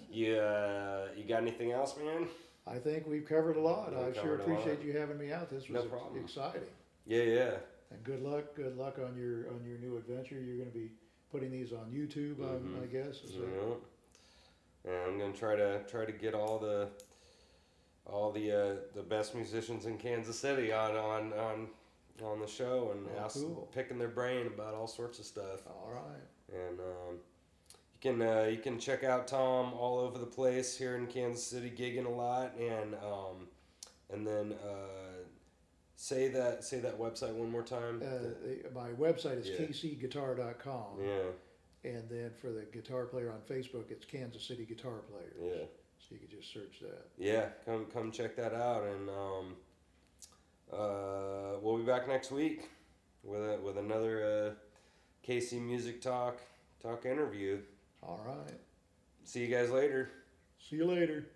Speaker 1: *laughs* you, uh, you got anything else, man?
Speaker 2: I think we've covered a lot.
Speaker 1: We've
Speaker 2: I sure
Speaker 1: covered a lot.
Speaker 2: appreciate you having me out. This was
Speaker 1: problem.
Speaker 2: exciting.
Speaker 1: Yeah, yeah.
Speaker 2: And good luck, good luck on your, on your new adventure. You're gonna be putting these on YouTube, um,
Speaker 1: Mhm.
Speaker 2: I guess.
Speaker 1: Yeah. And I'm gonna try to try to get all the all the uh, the best musicians in Kansas City on on on on the show and
Speaker 2: Oh,
Speaker 1: ask,
Speaker 2: cool.
Speaker 1: picking their brain about all sorts of stuff.
Speaker 2: All right.
Speaker 1: And um, you can uh, you can check out Tom all over the place here in Kansas City, gigging a lot, and um, and then uh, say that say that website one more time.
Speaker 2: Uh, the- my website is
Speaker 1: Yeah.
Speaker 2: kcguitar.com.
Speaker 1: yeah,
Speaker 2: And then for the guitar player on Facebook, it's Kansas City Guitar Players.
Speaker 1: yeah.
Speaker 2: So you could just search that.
Speaker 1: Yeah, come come check that out, and um, uh, we'll be back next week with a, with another uh, KC Music Talk talk interview.
Speaker 2: All right.
Speaker 1: See you guys later.
Speaker 2: See you later.